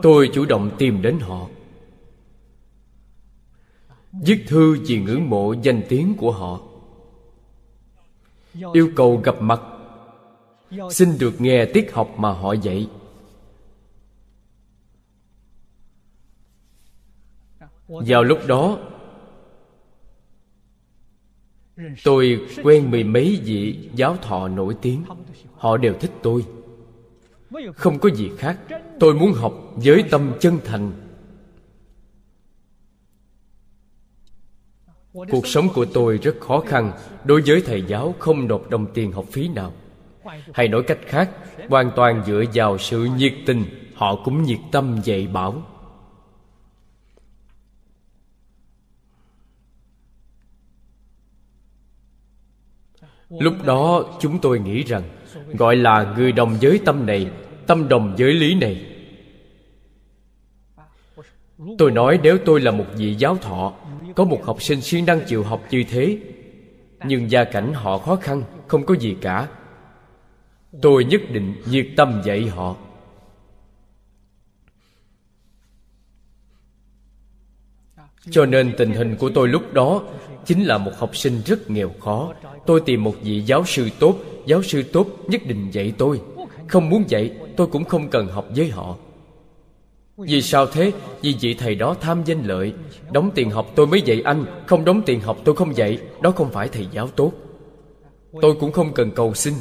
Tôi chủ động tìm đến họ viết thư vì ngưỡng mộ danh tiếng của họ. Yêu cầu gặp mặt. Xin được nghe tiết học mà họ dạy. Vào lúc đó, tôi quen mười mấy vị giáo thọ nổi tiếng. Họ đều thích tôi. Không có gì khác. Tôi muốn học với tâm chân thành. Cuộc sống của tôi rất khó khăn. Đối với thầy giáo, không nộp đồng tiền học phí nào. Hay nói cách khác, hoàn toàn dựa vào sự nhiệt tình, họ cũng nhiệt tâm dạy bảo. Lúc đó, chúng tôi nghĩ rằng, gọi là người đồng giới tâm này, tâm đồng giới lý này. Tôi nói, nếu tôi là một vị giáo thọ có một học sinh siêng năng chịu học như thế, nhưng gia cảnh họ khó khăn, không có gì cả. Tôi nhất định nhiệt tâm dạy họ. Cho nên tình hình của tôi lúc đó chính là một học sinh rất nghèo khó. Tôi tìm một vị giáo sư tốt, giáo sư tốt nhất định dạy tôi. Không muốn dạy, tôi cũng không cần học với họ vì sao thế? Vì vị thầy đó tham danh lợi. Đóng tiền học tôi mới dạy anh, không đóng tiền học tôi không dạy. Đó không phải thầy giáo tốt. Tôi cũng không cần cầu xin.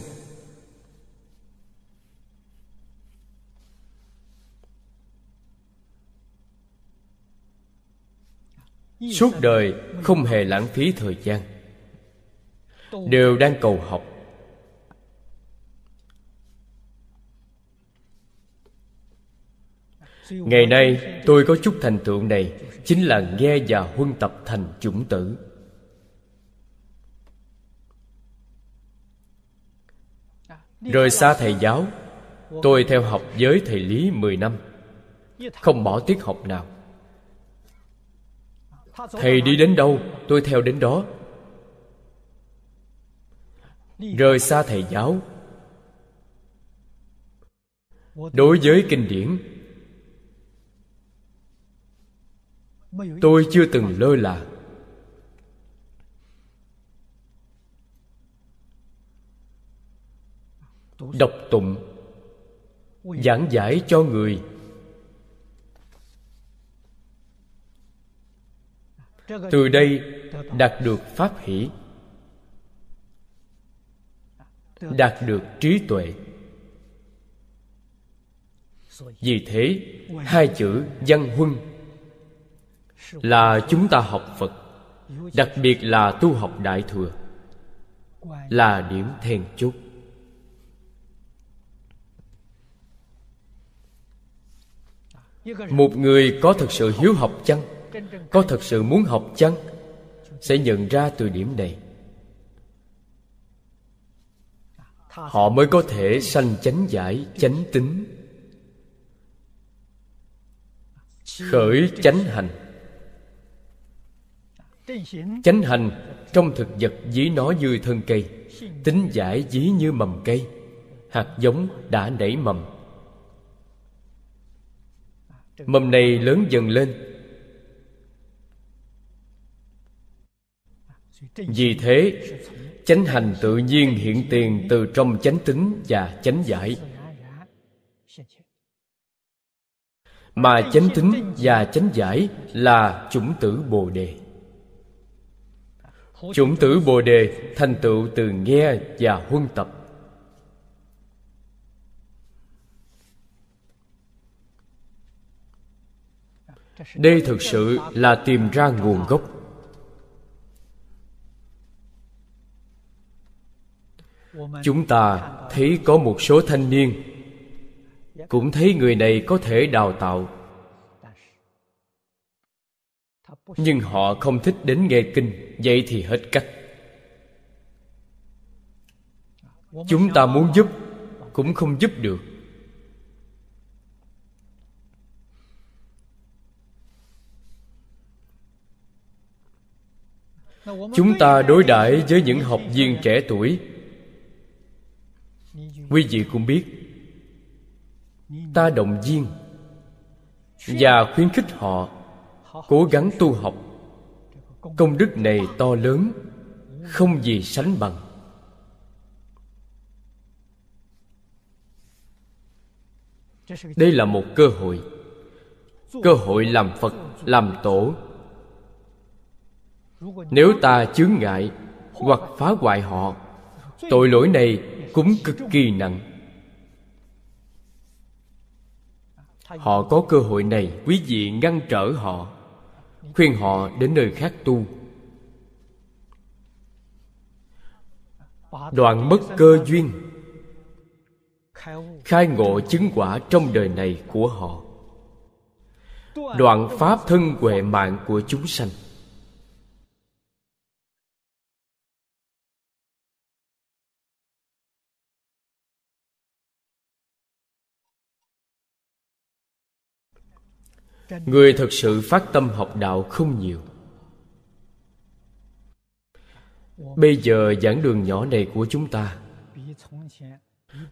Suốt đời không hề lãng phí thời gian. Đều đang cầu học. Ngày nay, tôi có chút thành tựu này, chính là nghe và huân tập thành chủng tử. Rời xa thầy giáo, tôi theo học với thầy lý 10 năm. Không bỏ tiết học nào. Thầy đi đến đâu, tôi theo đến đó. Rời xa thầy giáo. Đối với kinh điển tôi chưa từng lơ là. Đọc tụng, giảng giải cho người. Từ đây đạt được pháp hỷ, đạt được trí tuệ. Vì thế, hai chữ văn huân là chúng ta học phật, đặc biệt là tu học đại thừa, là điểm then chốt. Một người có thực sự hiếu học chăng, có thực sự muốn học chăng, sẽ nhận ra từ điểm này. Họ mới có thể sanh chánh giải, chánh tính, khởi chánh hành chánh hành trong thực vật dí nó như thân cây, tính giải dí như mầm cây, hạt giống đã nảy mầm. Mầm này lớn dần lên. Vì thế, chánh hành tự nhiên hiện tiền từ trong chánh tính và chánh giải. Mà chánh tính và chánh giải là chủng tử bồ đề chủng tử bồ đề thành tựu từ nghe và huân tập. Đây thực sự là tìm ra nguồn gốc. Chúng ta thấy có một số thanh niên cũng thấy người này có thể đào tạo. Nhưng họ không thích đến nghe kinh vậy thì hết cách. Chúng ta muốn giúp, cũng không giúp được. Chúng ta đối đãi với những học viên trẻ tuổi. Quý vị cũng biết, ta động viên và khuyến khích họ cố gắng tu học công đức này to lớn, không gì sánh bằng. Đây là một cơ hội. Cơ hội làm phật, làm tổ. Nếu ta chướng ngại hoặc phá hoại họ, tội lỗi này cũng cực kỳ nặng. Họ có cơ hội này, quý vị ngăn trở họ khuyên họ đến nơi khác tu. Đoạn mất cơ duyên. Khai ngộ chứng quả trong đời này của họ. Đoạn pháp thân huệ mạng của chúng sanh. Người thật sự phát tâm học đạo không nhiều. Bây giờ giảng đường nhỏ này của chúng ta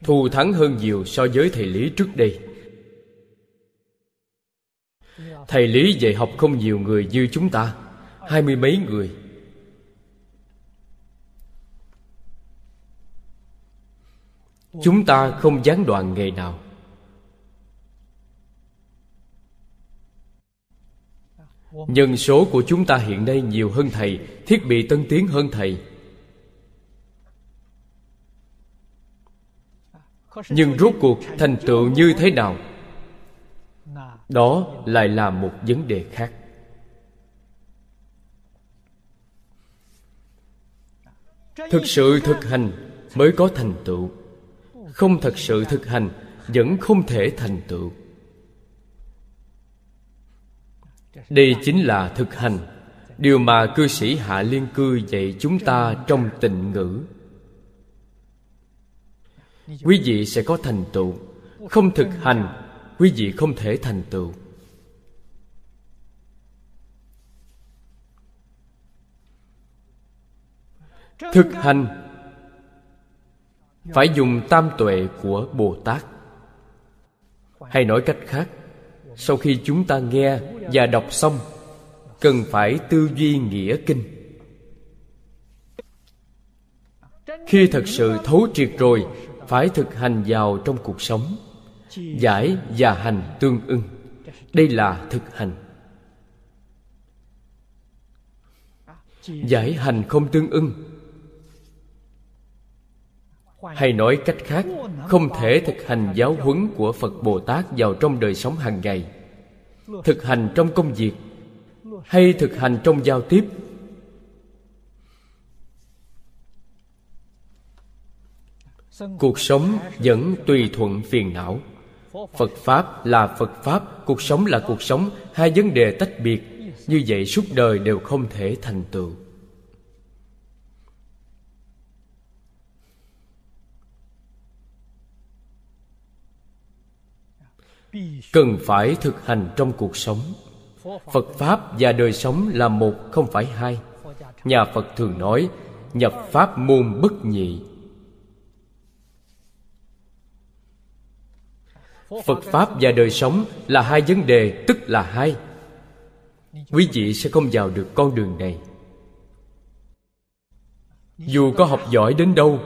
thù thắng hơn nhiều so với thầy lý trước đây. Thầy lý dạy học không nhiều người như chúng ta, hai mươi mấy người. Chúng ta không gián đoạn ngày nào. Nhân số của chúng ta hiện nay nhiều hơn thầy, thiết bị tân tiến hơn thầy. Nhưng rốt cuộc thành tựu như thế nào? Đó lại là một vấn đề khác. Thực sự thực hành mới có thành tựu. Không thật sự thực hành vẫn không thể thành tựu. Đây chính là thực hành. Điều mà cư sĩ hạ liên cư dạy chúng ta trong tịnh ngữ. Quý vị sẽ có thành tựu. Không thực hành, quý vị không thể thành tựu. Thực hành phải dùng tam tuệ của bồ tát. Hay nói cách khác sau khi chúng ta nghe và đọc xong, cần phải tư duy nghĩa kinh. Khi thật sự thấu triệt rồi, phải thực hành vào trong cuộc sống, giải và hành tương ưng. Đây là thực hành. Giải hành không tương ưng hay nói cách khác, không thể thực hành giáo huấn của phật bồ tát vào trong đời sống hàng ngày. Thực hành trong công việc hay thực hành trong giao tiếp. Cuộc sống vẫn tùy thuận phiền não. Phật pháp là phật pháp, cuộc sống là cuộc sống, hai vấn đề tách biệt. Như vậy suốt đời đều không thể thành tựu. Cần phải thực hành trong cuộc sống. Phật pháp và đời sống là một, không phải hai. Nhà phật thường nói, nhập pháp môn bất nhị. Phật pháp và đời sống là hai vấn đề, tức là hai. Quý vị sẽ không vào được con đường này. Dù có học giỏi đến đâu,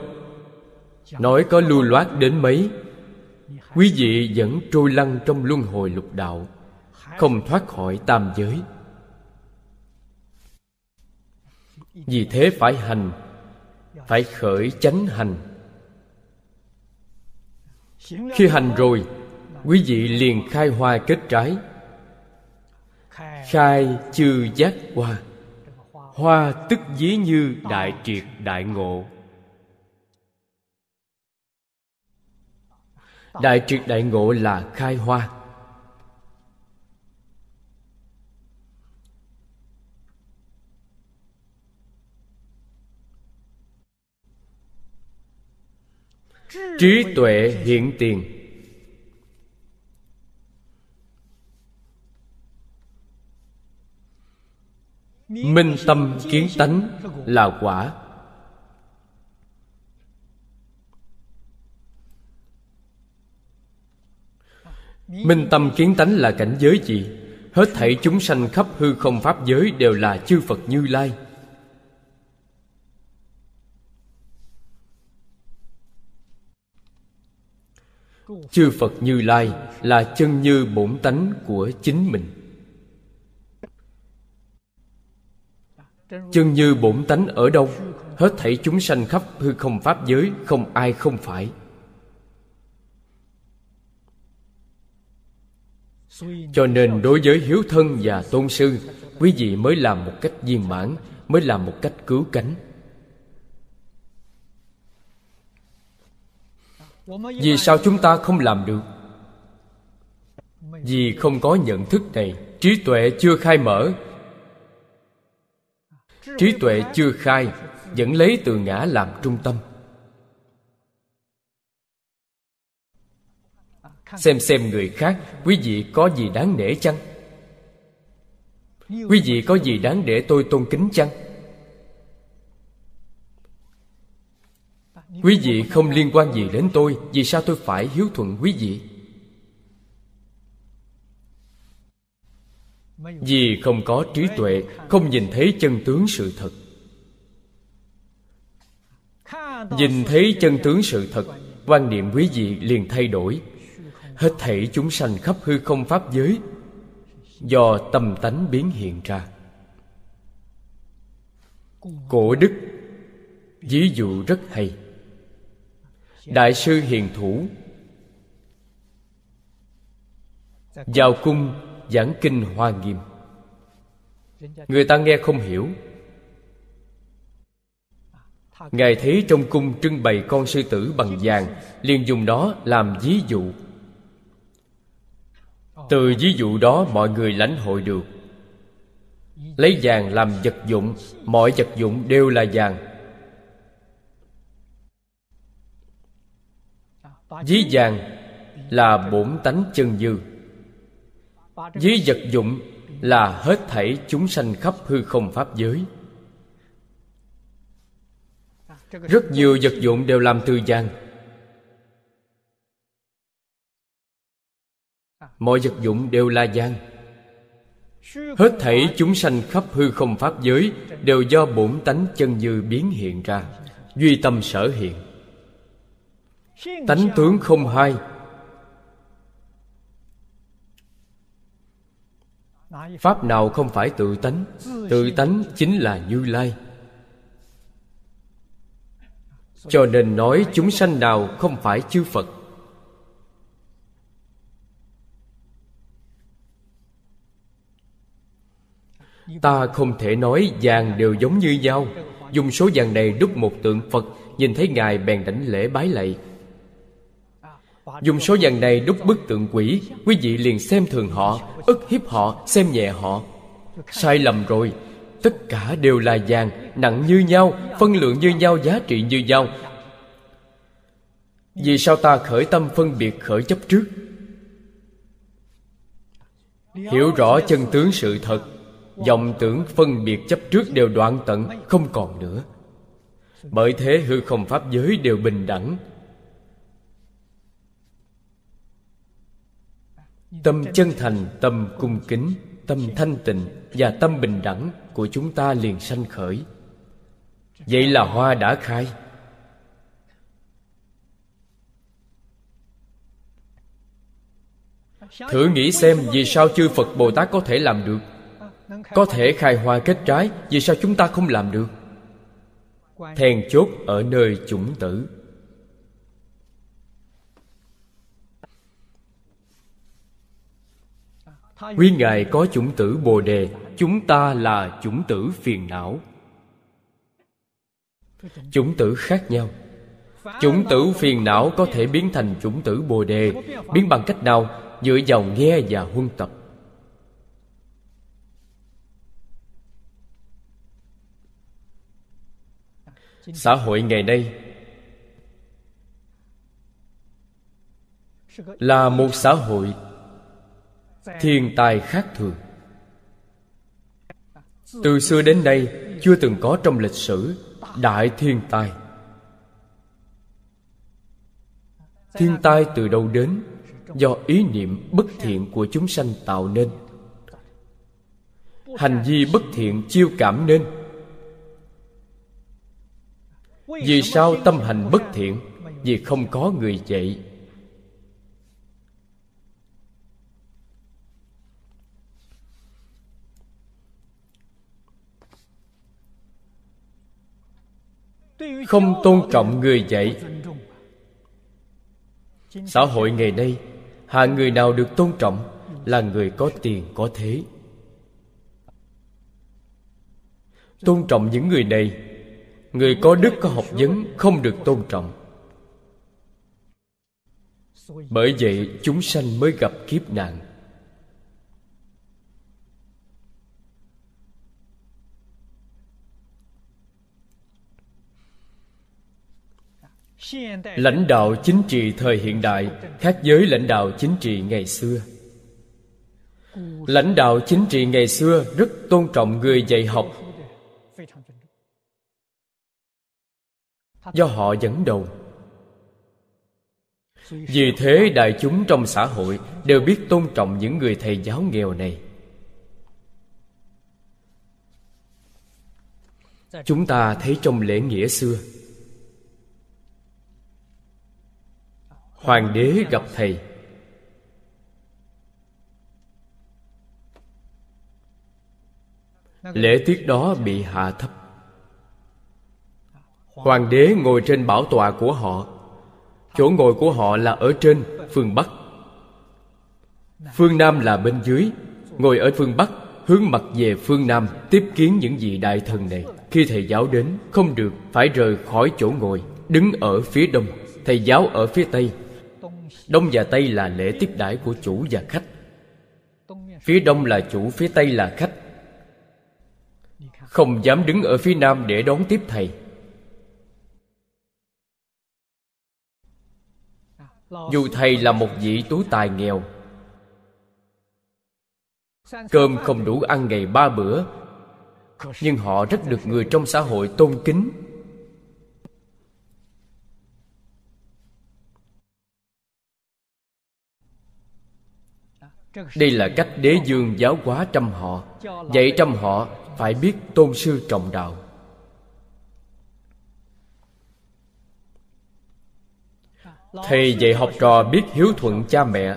nói có lưu loát đến mấy quý vị vẫn trôi lăn trong luân hồi lục đạo, không thoát khỏi tam giới. Vì thế phải hành, phải khởi chánh hành. Khi hành rồi, quý vị liền khai hoa kết trái. Khai chư giác hoa hoa tức dí như đại triệt đại ngộ. Đại triệt đại ngộ là khai hoa. Trí tuệ hiện tiền. Minh tâm kiến tánh là quả. Minh tâm kiến tánh là cảnh giới gì? Hết thảy chúng sanh khắp hư không pháp giới đều là chư phật như lai. Chư phật như lai là chân như bổn tánh của chính mình. Chân như bổn tánh ở đâu? Hết thảy chúng sanh khắp hư không pháp giới không ai không phải. Cho nên đối với hiếu thân và tôn sư, quý vị mới làm một cách viên mãn, mới làm một cách cứu cánh. Vì sao chúng ta không làm được? Vì không có nhận thức này, trí tuệ chưa khai mở. Trí tuệ chưa khai, vẫn lấy từ ngã làm trung tâm. Xem xem người khác, quý vị có gì đáng nể chăng? Quý vị có gì đáng để tôi tôn kính chăng? Quý vị không liên quan gì đến tôi, vì sao tôi phải hiếu thuận quý vị? Vì không có trí tuệ, không nhìn thấy chân tướng sự thật. Nhìn thấy chân tướng sự thật, quan niệm quý vị liền thay đổi hết thảy chúng sanh khắp hư không pháp giới do tâm tánh biến hiện ra. Cổ đức, ví dụ rất hay. Đại sư hiền thủ, vào cung giảng kinh hoa nghiêm. Người ta nghe không hiểu. Ngài thấy trong cung trưng bày con sư tử bằng vàng, liền dùng đó làm ví dụ từ ví dụ đó mọi người lãnh hội được. Lấy vàng làm vật dụng, mọi vật dụng đều là vàng. Ví vàng là bổn tánh chân dư. Ví vật dụng là hết thảy chúng sanh khắp hư không pháp giới. Rất nhiều vật dụng đều làm từ vàng. Mọi vật dụng đều là gian, hết thảy chúng sanh khắp hư không pháp giới đều do bổn tánh chân như biến hiện ra duy tâm sở hiện. Tánh tướng không hai. Pháp nào không phải tự tánh tự tánh chính là như lai. Cho nên nói chúng sanh nào không phải chư phật ta không thể nói vàng đều giống như nhau dùng số vàng này đúc một tượng phật, nhìn thấy ngài bèn đảnh lễ bái lạy. Dùng số vàng này đúc bức tượng quỷ, quý vị liền xem thường họ, ức hiếp họ, xem nhẹ họ. Sai lầm rồi. Tất cả đều là vàng, nặng như nhau, phân lượng như nhau, giá trị như nhau. Vì sao ta khởi tâm phân biệt khởi chấp trước? Hiểu rõ chân tướng sự thật dòng tưởng phân biệt chấp trước đều đoạn tận, không còn nữa. Bởi thế hư không pháp giới đều bình đẳng. Tâm chân thành, tâm cung kính, tâm thanh tịnh và tâm bình đẳng của chúng ta liền sanh khởi. Vậy là hoa đã khai. Thử nghĩ xem vì sao chư phật bồ tát có thể làm được? Có thể khai hoa kết trái vì sao chúng ta không làm được? Then chốt ở nơi chủng tử. Quý ngài có chủng tử bồ đề chúng ta là chủng tử phiền não. Chủng tử khác nhau. Chủng tử phiền não có thể biến thành chủng tử bồ đề. Biến bằng cách nào? Dựa vào nghe và huân tập xã hội ngày nay là một xã hội thiên tai khác thường. Từ xưa đến nay chưa từng có trong lịch sử đại thiên tai thiên tai từ đâu đến? Do ý niệm bất thiện của chúng sanh tạo nên. Hành vi bất thiện chiêu cảm nên vì sao tâm hành bất thiện? Vì không có người dạy. Không tôn trọng người dạy. Xã hội ngày nay hạng người nào được tôn trọng là người có tiền, có thế. Tôn trọng những người này người có đức có học vấn, không được tôn trọng. Bởi vậy, chúng sanh mới gặp kiếp nạn. Lãnh đạo chính trị thời hiện đại, khác với lãnh đạo chính trị ngày xưa. Lãnh đạo chính trị ngày xưa rất tôn trọng người dạy học do họ dẫn đầu. Vì thế đại chúng trong xã hội đều biết tôn trọng những người thầy giáo nghèo này. Chúng ta thấy trong lễ nghĩa xưa, hoàng đế gặp thầy. Lễ tiết đó bị hạ thấp hoàng đế ngồi trên bảo tọa của họ. Chỗ ngồi của họ là ở trên phương bắc. Phương nam là bên dưới. Ngồi ở phương bắc, hướng mặt về phương nam, tiếp kiến những vị đại thần này. Khi thầy giáo đến, không được, phải rời khỏi chỗ ngồi, đứng ở phía đông, thầy giáo ở phía tây. Đông và tây là lễ tiếp đãi của chủ và khách. Phía đông là chủ, phía tây là khách. Không dám đứng ở phía nam để đón tiếp thầy. Dù thầy là một vị tú tài nghèo, cơm không đủ ăn ngày ba bữa, nhưng họ rất được người trong xã hội tôn kính. Đây là cách đế dương giáo hóa trăm họ. Dạy trăm họ phải biết tôn sư trọng đạo. Thầy dạy học trò biết hiếu thuận cha mẹ.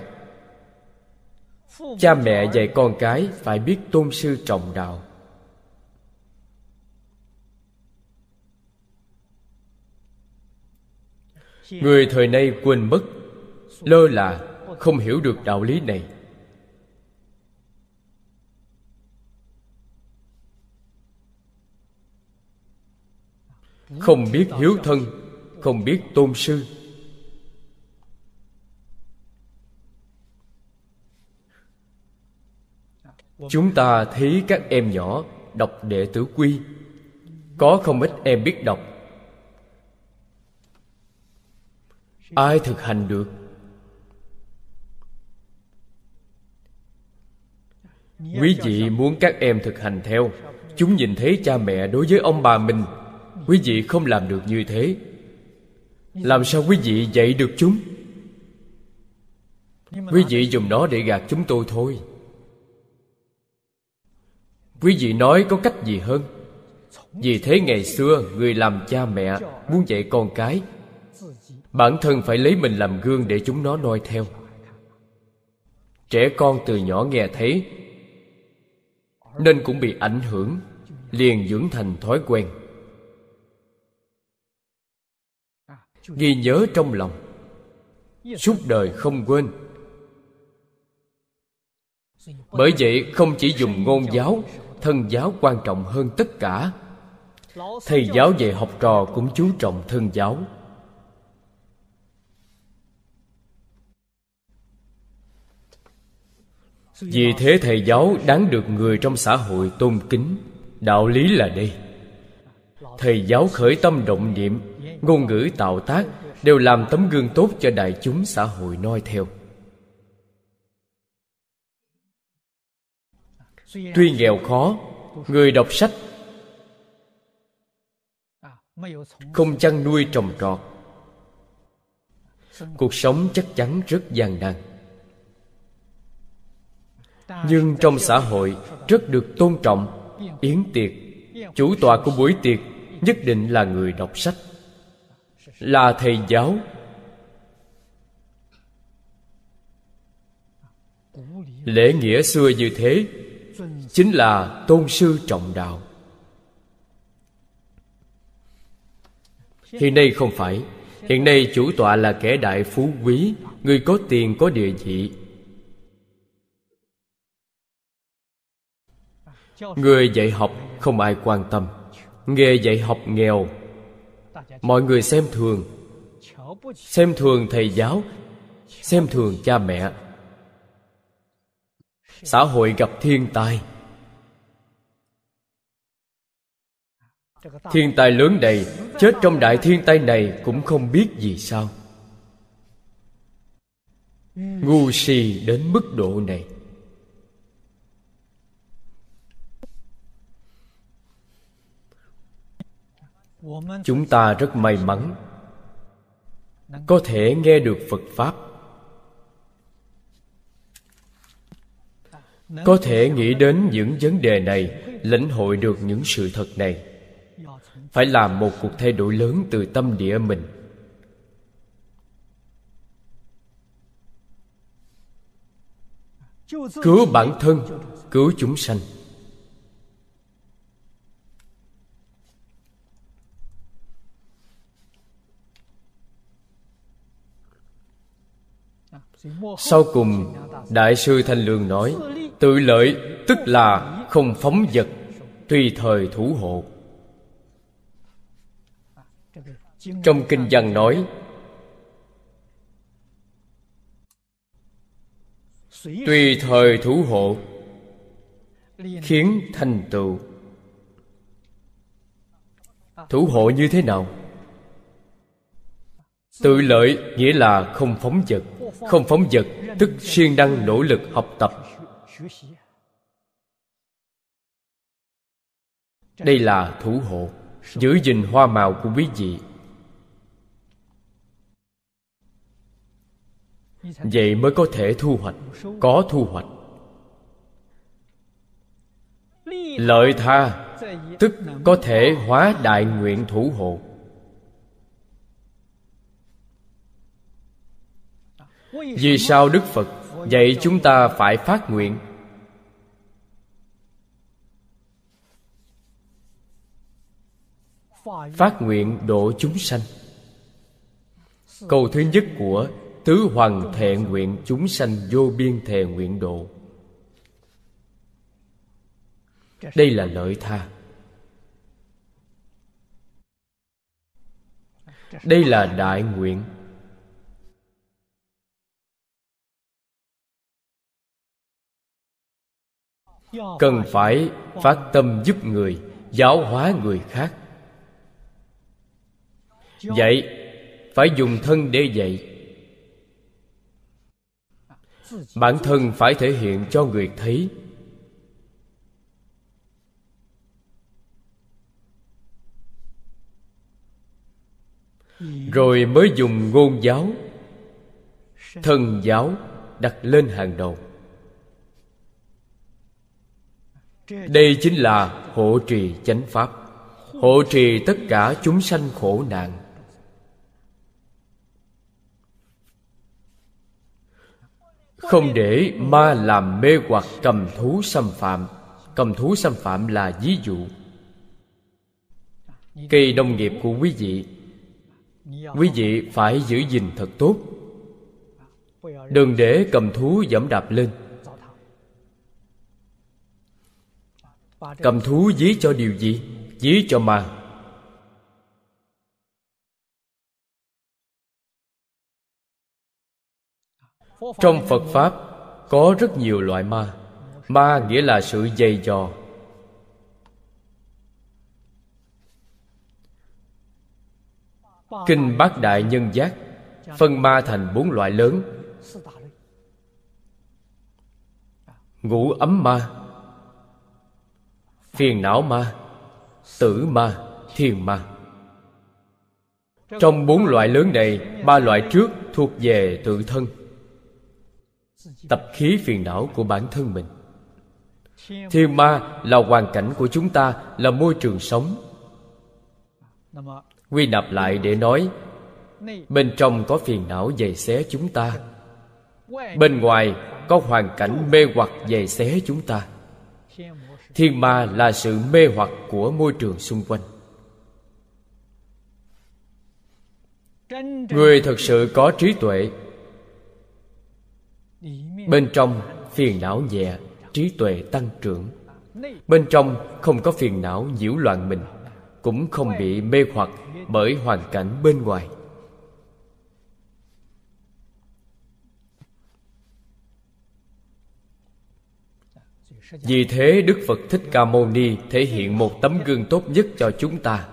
Cha mẹ dạy con cái phải biết tôn sư trọng đạo. Người thời nay quên mất, lơ là, không hiểu được đạo lý này. Không biết hiếu thân, không biết tôn sư. Chúng ta thấy các em nhỏ đọc đệ tử quy. Có không ít em biết đọc. Ai thực hành được? Quý vị muốn các em thực hành theo. Chúng nhìn thấy cha mẹ đối với ông bà mình. Quý vị không làm được như thế. Làm sao quý vị dạy được chúng? Quý vị dùng nó để gạt chúng tôi thôi quý vị nói có cách gì hơn? Vì thế ngày xưa, người làm cha mẹ muốn dạy con cái. Bản thân phải lấy mình làm gương để chúng nó noi theo. Trẻ con từ nhỏ nghe thấy, nên cũng bị ảnh hưởng, liền dưỡng thành thói quen. Ghi nhớ trong lòng. Suốt đời không quên. Bởi vậy, không chỉ dùng ngôn giáo thân giáo quan trọng hơn tất cả. Thầy giáo dạy học trò cũng chú trọng thân giáo. Vì thế thầy giáo đáng được người trong xã hội tôn kính. Đạo lý là đây. Thầy giáo khởi tâm động niệm, ngôn ngữ tạo tác đều làm tấm gương tốt cho đại chúng xã hội noi theo. Tuy nghèo khó, người đọc sách không chăn nuôi trồng trọt. Cuộc sống chắc chắn rất gian nan. Nhưng trong xã hội rất được tôn trọng, yến tiệc, chủ tọa của buổi tiệc nhất định là người đọc sách, là thầy giáo. Lễ nghĩa xưa như thế chính là tôn sư trọng đạo. Hiện nay không phải. Hiện nay chủ tọa là kẻ đại phú quý. Người có tiền, có địa vị. Người dạy học không ai quan tâm. Nghề dạy học nghèo. Mọi người xem thường. Xem thường thầy giáo. Xem thường cha mẹ xã hội gặp thiên tai. Thiên tai lớn này chết trong đại thiên tai này cũng không biết gì sao. Ngu si đến mức độ này. Chúng ta rất may mắn. Có thể nghe được phật pháp. Có thể nghĩ đến những vấn đề này lãnh hội được những sự thật này. Phải làm một cuộc thay đổi lớn từ tâm địa mình. Cứu bản thân cứu chúng sanh. Sau cùng đại sư thanh lương nói tự lợi, tức là không phóng vật, tùy thời thủ hộ. Trong kinh văn nói, tùy thời thủ hộ, khiến thành tựu. Thủ hộ như thế nào? Tự lợi nghĩa là không phóng vật. Không phóng vật tức siêng năng nỗ lực học tập đây là thủ hộ giữ gìn hoa màu của quý vị. Vậy mới có thể thu hoạch, có thu hoạch. Lợi tha, tức có thể hóa đại nguyện thủ hộ. Vì sao đức phật dạy chúng ta phải phát nguyện? Phát nguyện độ chúng sanh. Câu thứ nhất của tứ hoàng thệ nguyện chúng sanh vô biên thề nguyện độ. Đây là lợi tha. Đây là đại nguyện. Cần phải phát tâm giúp người, giáo hóa người khác dạy phải dùng thân để dạy. Bản thân phải thể hiện cho người thấy. Rồi mới dùng ngôn giáo, thân giáo đặt lên hàng đầu. Đây chính là hộ trì chánh pháp. Hộ trì tất cả chúng sanh khổ nạn. Không để ma làm mê hoặc cầm thú xâm phạm. Cầm thú xâm phạm là ví dụ. Cây nông nghiệp của quý vị. Quý vị phải giữ gìn thật tốt. Đừng để cầm thú dẫm đạp lên. Cầm thú dí cho điều gì? Dí cho ma. Trong phật pháp, có rất nhiều loại ma. Ma nghĩa là sự dày dò. Kinh bát đại nhân giác phân ma thành bốn loại lớn. Ngũ ấm ma, phiền não ma, tử ma, thiền ma. Trong bốn loại lớn này, ba loại trước thuộc về tự thân tập khí phiền não của bản thân mình. Thiên ma là hoàn cảnh của chúng ta, là môi trường sống. Quy nạp lại để nói, bên trong có phiền não dày xé chúng ta. Bên ngoài có hoàn cảnh mê hoặc dày xé chúng ta. Thiên ma là sự mê hoặc của môi trường xung quanh. Người thật sự có trí tuệ bên trong phiền não nhẹ, trí tuệ tăng trưởng. Bên trong không có phiền não nhiễu loạn mình, cũng không bị mê hoặc bởi hoàn cảnh bên ngoài. Vì thế đức phật thích ca mâu ni thể hiện một tấm gương tốt nhất cho chúng ta.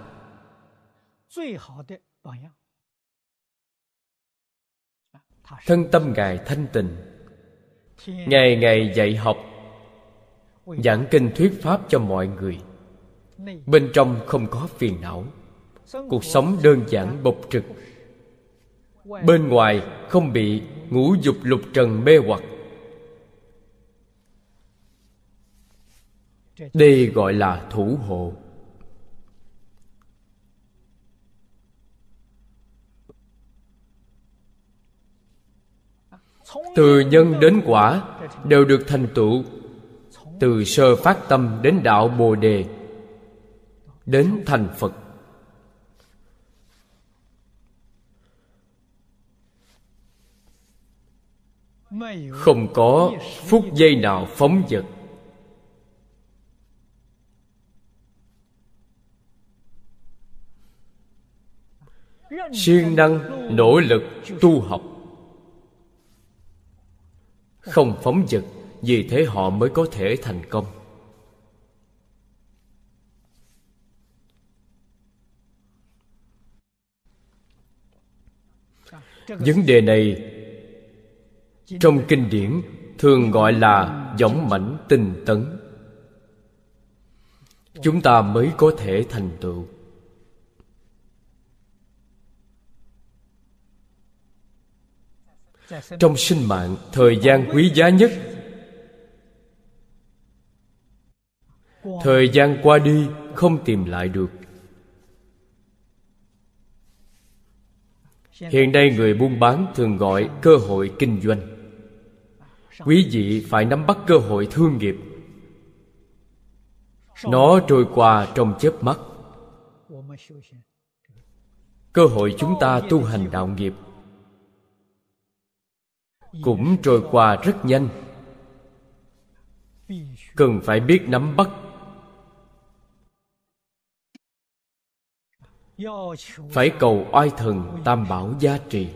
Thân tâm ngài thanh tịnh ngày ngày dạy học, giảng kinh thuyết pháp cho mọi người. Bên trong không có phiền não. Cuộc sống đơn giản bộc trực. Bên ngoài không bị ngũ dục lục trần mê hoặc. Đây gọi là thủ hộ. Từ nhân đến quả đều được thành tựu. Từ sơ phát tâm đến đạo bồ đề, đến thành phật. Không có phút giây nào phóng dật. Siêng năng, nỗ lực, tu học không phóng dật vì thế họ mới có thể thành công. Vấn đề này trong kinh điển thường gọi là giống mảnh tinh tấn. Chúng ta mới có thể thành tựu. Trong sinh mạng, thời gian quý giá nhất. Thời gian qua đi, không tìm lại được. Hiện nay người buôn bán thường gọi cơ hội kinh doanh. Quý vị phải nắm bắt cơ hội thương nghiệp. Nó trôi qua trong chớp mắt. Cơ hội chúng ta tu hành đạo nghiệp cũng trôi qua rất nhanh. Cần phải biết nắm bắt. Phải cầu oai thần tam bảo gia trì.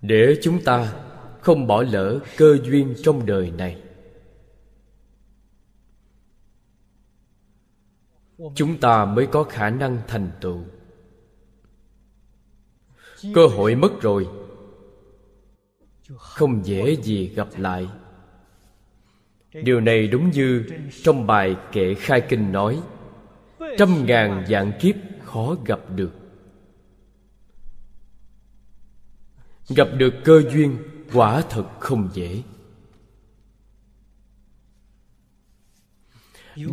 Để chúng ta không bỏ lỡ cơ duyên trong đời này. Chúng ta mới có khả năng thành tựu cơ hội mất rồi. Không dễ gì gặp lại. Điều này đúng như trong bài kệ khai kinh nói, trăm ngàn dạng kiếp khó gặp được. Gặp được cơ duyên quả thật không dễ.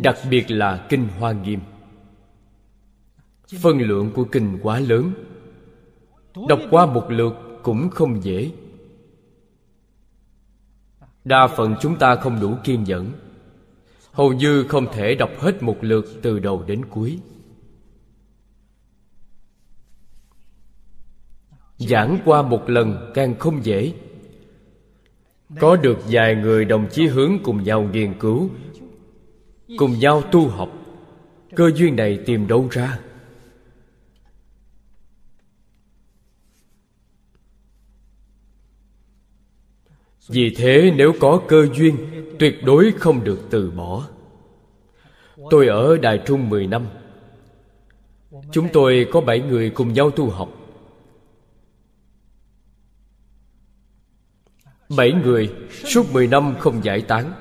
Đặc biệt là kinh hoa nghiêm. Phân lượng của kinh quá lớn đọc qua một lượt cũng không dễ. Đa phần chúng ta không đủ kiên nhẫn. Hầu như không thể đọc hết một lượt từ đầu đến cuối. Giảng qua một lần càng không dễ. Có được vài người đồng chí hướng cùng nhau nghiên cứu cùng nhau tu học. Cơ duyên này tìm đâu ra vì thế nếu có cơ duyên, tuyệt đối không được từ bỏ. Tôi ở đài trung 10 năm. Chúng tôi có bảy người cùng nhau tu học. Bảy người suốt 10 năm không giải tán.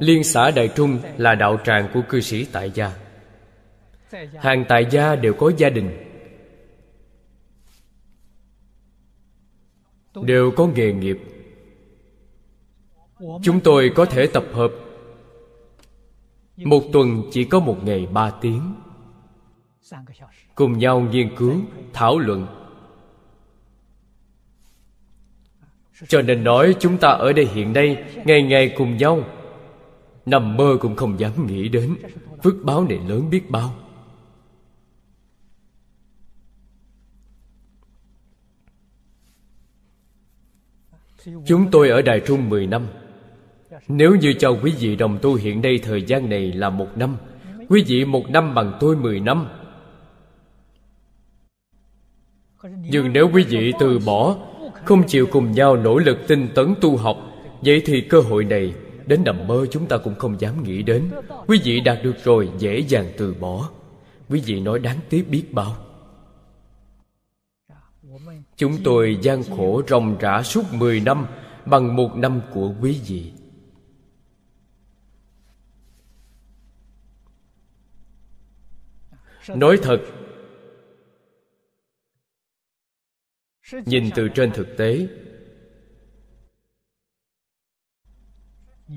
Liên xã Đại Trung là đạo tràng của cư sĩ tại gia. Hàng tại gia đều có gia đình. Đều có nghề nghiệp. Chúng tôi có thể tập hợp. Một tuần chỉ có một ngày ba tiếng. Cùng nhau nghiên cứu, thảo luận. Cho nên nói chúng ta ở đây hiện nay, ngày ngày cùng nhau. Nằm mơ cũng không dám nghĩ đến. Phước báo này lớn biết bao. Chúng tôi ở Đài Trung 10 năm. Nếu như cho quý vị đồng tu hiện nay thời gian này là một năm, Quý vị một năm bằng tôi 10 năm. Nhưng nếu quý vị từ bỏ, Không chịu cùng nhau nỗ lực tinh tấn tu học, Vậy thì cơ hội này Đến nằm mơ chúng ta cũng không dám nghĩ đến. Quý vị đạt được rồi, dễ dàng từ bỏ. Quý vị nói đáng tiếc biết bao. Chúng tôi gian khổ ròng rã suốt 10 năm Bằng một năm của quý vị. Nói thật, Nhìn từ trên thực tế,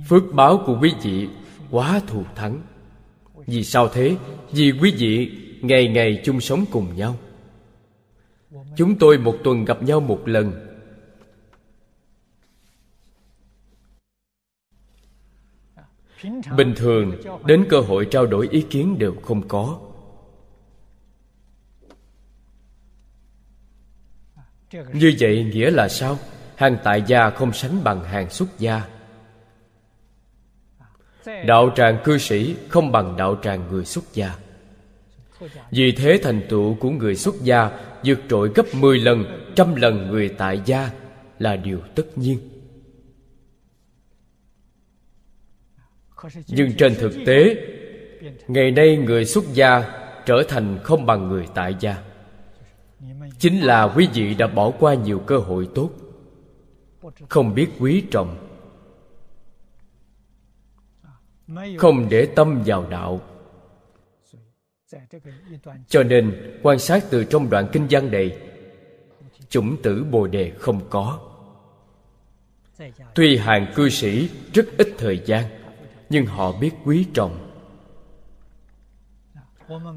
Phước báo của quý vị quá thù thắng. Vì sao thế? Vì quý vị ngày ngày chung sống cùng nhau. Chúng tôi một tuần gặp nhau một lần. Bình thường, đến cơ hội trao đổi ý kiến đều không có. Như vậy nghĩa là sao? Hàng tại gia không sánh bằng hàng xuất gia. Đạo tràng cư sĩ không bằng đạo tràng người xuất gia. Vì thế thành tựu của người xuất gia vượt trội gấp 10 lần, trăm lần người tại gia là điều tất nhiên. Nhưng trên thực tế, ngày nay người xuất gia trở thành không bằng người tại gia. Chính là quý vị đã bỏ qua nhiều cơ hội tốt, không biết quý trọng, không để tâm vào đạo cho nên quan sát từ trong đoạn kinh văn này chủng tử bồ đề không có. Tuy hàng cư sĩ rất ít thời gian nhưng họ biết quý trọng.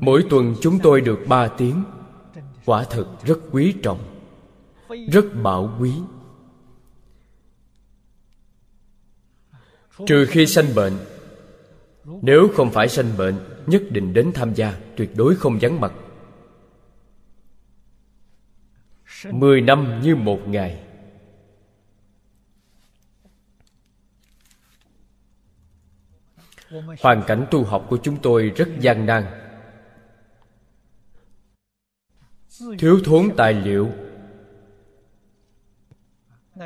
Mỗi tuần chúng tôi được ba tiếng. Quả thực rất quý trọng rất bảo quý. Trừ khi sanh bệnh. Nếu không phải sanh bệnh Nhất định đến tham gia, Tuyệt đối không vắng mặt. Mười năm như một ngày. Hoàn cảnh tu học của chúng tôi rất gian nan. Thiếu thốn tài liệu.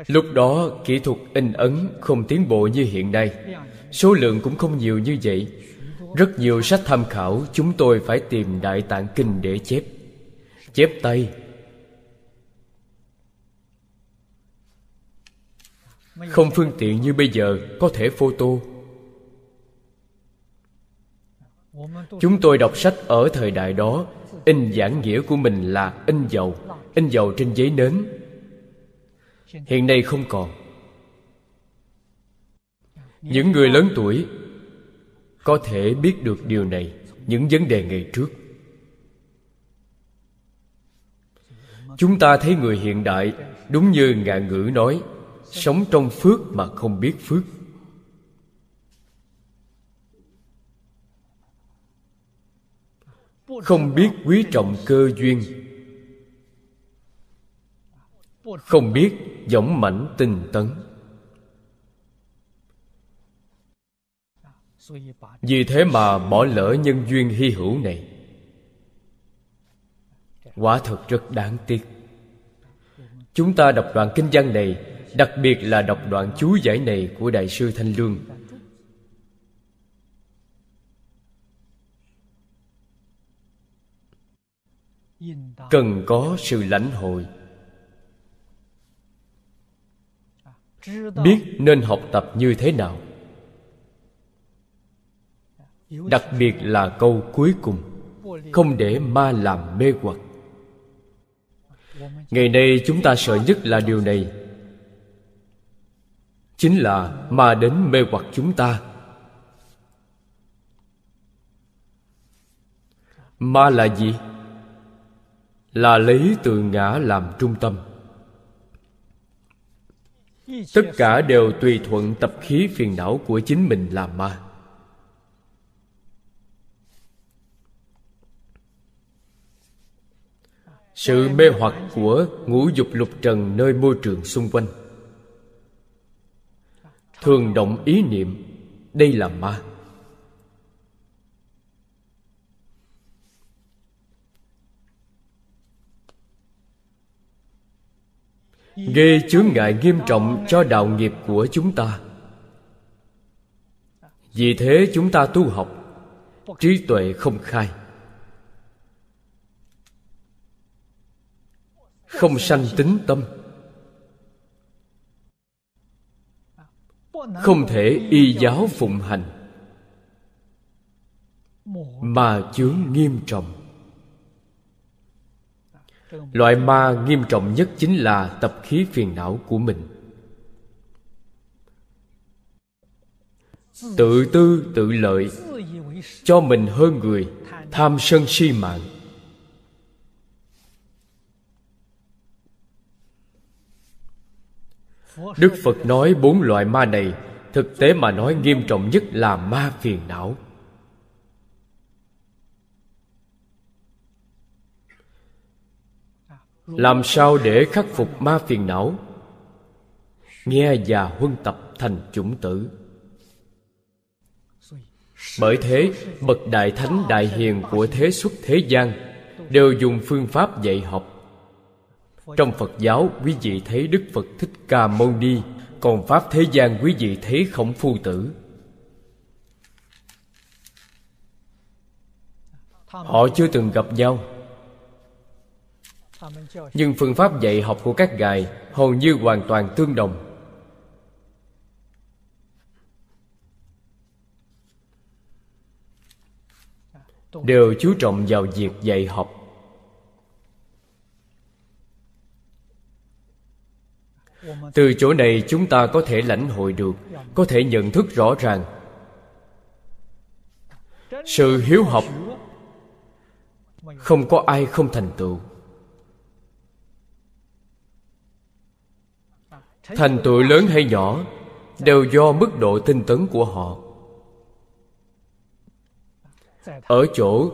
Lúc đó, kỹ thuật in ấn không tiến bộ như hiện nay. Số lượng cũng không nhiều như vậy. Rất nhiều sách tham khảo, Chúng tôi phải tìm Đại Tạng Kinh để chép. Chép tay. Không phương tiện như bây giờ, Có thể photo. Chúng tôi đọc sách ở thời đại đó. In giảng nghĩa của mình là in dầu In dầu trên giấy nến. Hiện nay không còn. Những người lớn tuổi có thể biết được điều này, những vấn đề ngày trước. Chúng ta thấy người hiện đại, đúng như ngạn ngữ nói, sống trong phước mà không biết phước. Không biết quý trọng cơ duyên. Không biết dõng mãnh tinh tấn. Vì thế mà bỏ lỡ nhân duyên hy hữu này. Quả thật rất đáng tiếc. Chúng ta đọc đoạn kinh văn này, đặc biệt là đọc đoạn chú giải này của đại sư thanh lương. Cần có sự lãnh hội. Biết nên học tập như thế nào? Đặc biệt là câu cuối cùng không để ma làm mê hoặc. Ngày nay chúng ta sợ nhất là điều này. Chính là ma đến mê hoặc chúng ta. Ma là gì? Là lấy từ ngã làm trung tâm. Tất cả đều tùy thuận tập khí phiền não của chính mình làm ma sự mê hoặc của ngũ dục lục trần nơi môi trường xung quanh. Thường động ý niệm, đây là ma. Gây chướng ngại nghiêm trọng cho đạo nghiệp của chúng ta. Vì thế chúng ta tu học, trí tuệ không khai. Không sanh tính tâm. Không thể y giáo phụng hành. Mà chướng nghiêm trọng. Loại ma nghiêm trọng nhất chính là tập khí phiền não của mình. Tự tư tự lợi, cho mình hơn người, tham sân si mạng. Đức phật nói bốn loại ma này, thực tế mà nói nghiêm trọng nhất là ma phiền não. Làm sao để khắc phục ma phiền não? Nghe và huân tập thành chủng tử. Bởi thế, bậc đại thánh đại hiền của thế xuất thế gian đều dùng phương pháp dạy học trong phật giáo, quý vị thấy đức phật thích ca mâu ni, còn pháp thế gian quý vị thấy khổng phu tử. Họ chưa từng gặp nhau. Nhưng phương pháp dạy học của các ngài hầu như hoàn toàn tương đồng. Đều chú trọng vào việc dạy học. Từ chỗ này chúng ta có thể lãnh hội được, có thể nhận thức rõ ràng. Sự hiếu học không có ai không thành tựu. Thành tựu lớn hay nhỏ đều do mức độ tinh tấn của họ. Ở chỗ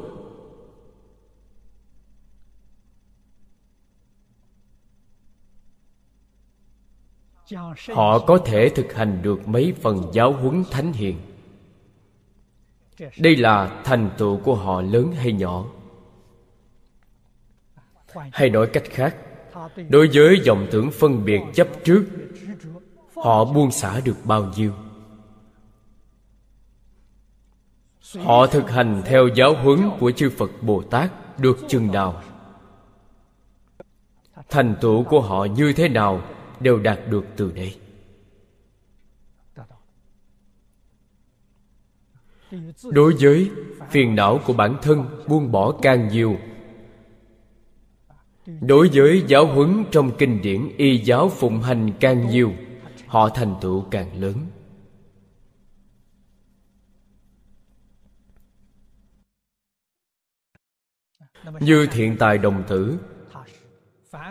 họ có thể thực hành được mấy phần giáo huấn thánh hiền. Đây là thành tựu của họ lớn hay nhỏ? Hay nói cách khác đối với dòng tưởng phân biệt chấp trước họ buông xả được bao nhiêu? Họ thực hành theo giáo huấn của chư phật bồ tát được chừng nào? Thành tựu của họ như thế nào đều đạt được từ đây. Đối với phiền não của bản thân buông bỏ càng nhiều, đối với giáo huấn trong kinh điển y giáo phụng hành càng nhiều, họ thành tựu càng lớn. Như thiện tài đồng tử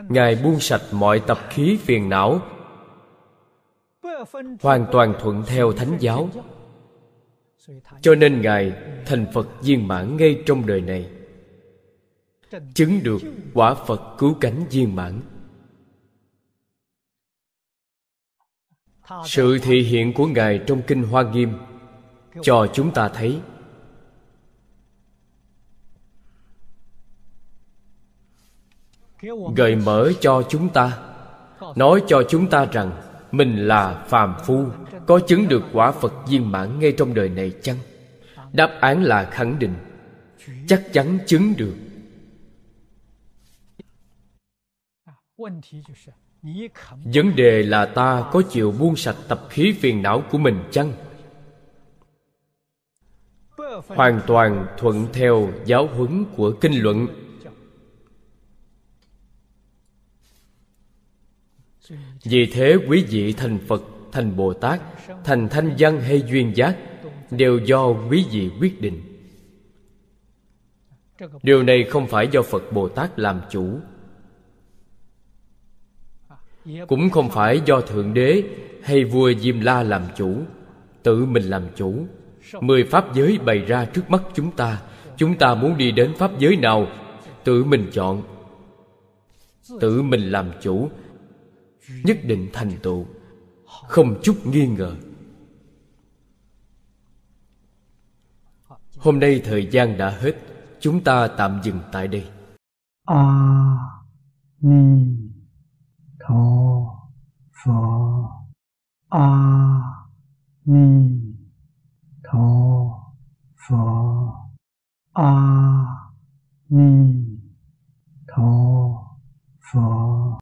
ngài buông sạch mọi tập khí phiền não, hoàn toàn thuận theo thánh giáo. Cho nên ngài thành phật viên mãn ngay trong đời này, chứng được quả phật cứu cánh viên mãn. Sự thị hiện của ngài trong kinh hoa nghiêm cho chúng ta thấy gợi mở cho chúng ta. Nói cho chúng ta rằng, mình là phàm phu, có chứng được quả phật viên mãn ngay trong đời này chăng? Đáp án là khẳng định. Chắc chắn chứng được. Vấn đề là ta có chịu buông sạch tập khí phiền não của mình chăng? Hoàn toàn thuận theo giáo huấn của kinh luận. Vì thế quý vị thành phật, thành bồ tát thành thanh văn hay duyên giác đều do quý vị quyết định. Điều này không phải do phật bồ tát làm chủ. Cũng không phải do thượng đế hay vua diêm la làm chủ, tự mình làm chủ. Mười pháp giới bày ra trước mắt chúng ta chúng ta muốn đi đến pháp giới nào, tự mình chọn, tự mình làm chủ nhất định thành tựu. Không chút nghi ngờ. Hôm nay thời gian đã hết, chúng ta tạm dừng tại đây. A ni tho pho. A ni tho pho. A ni tho pho.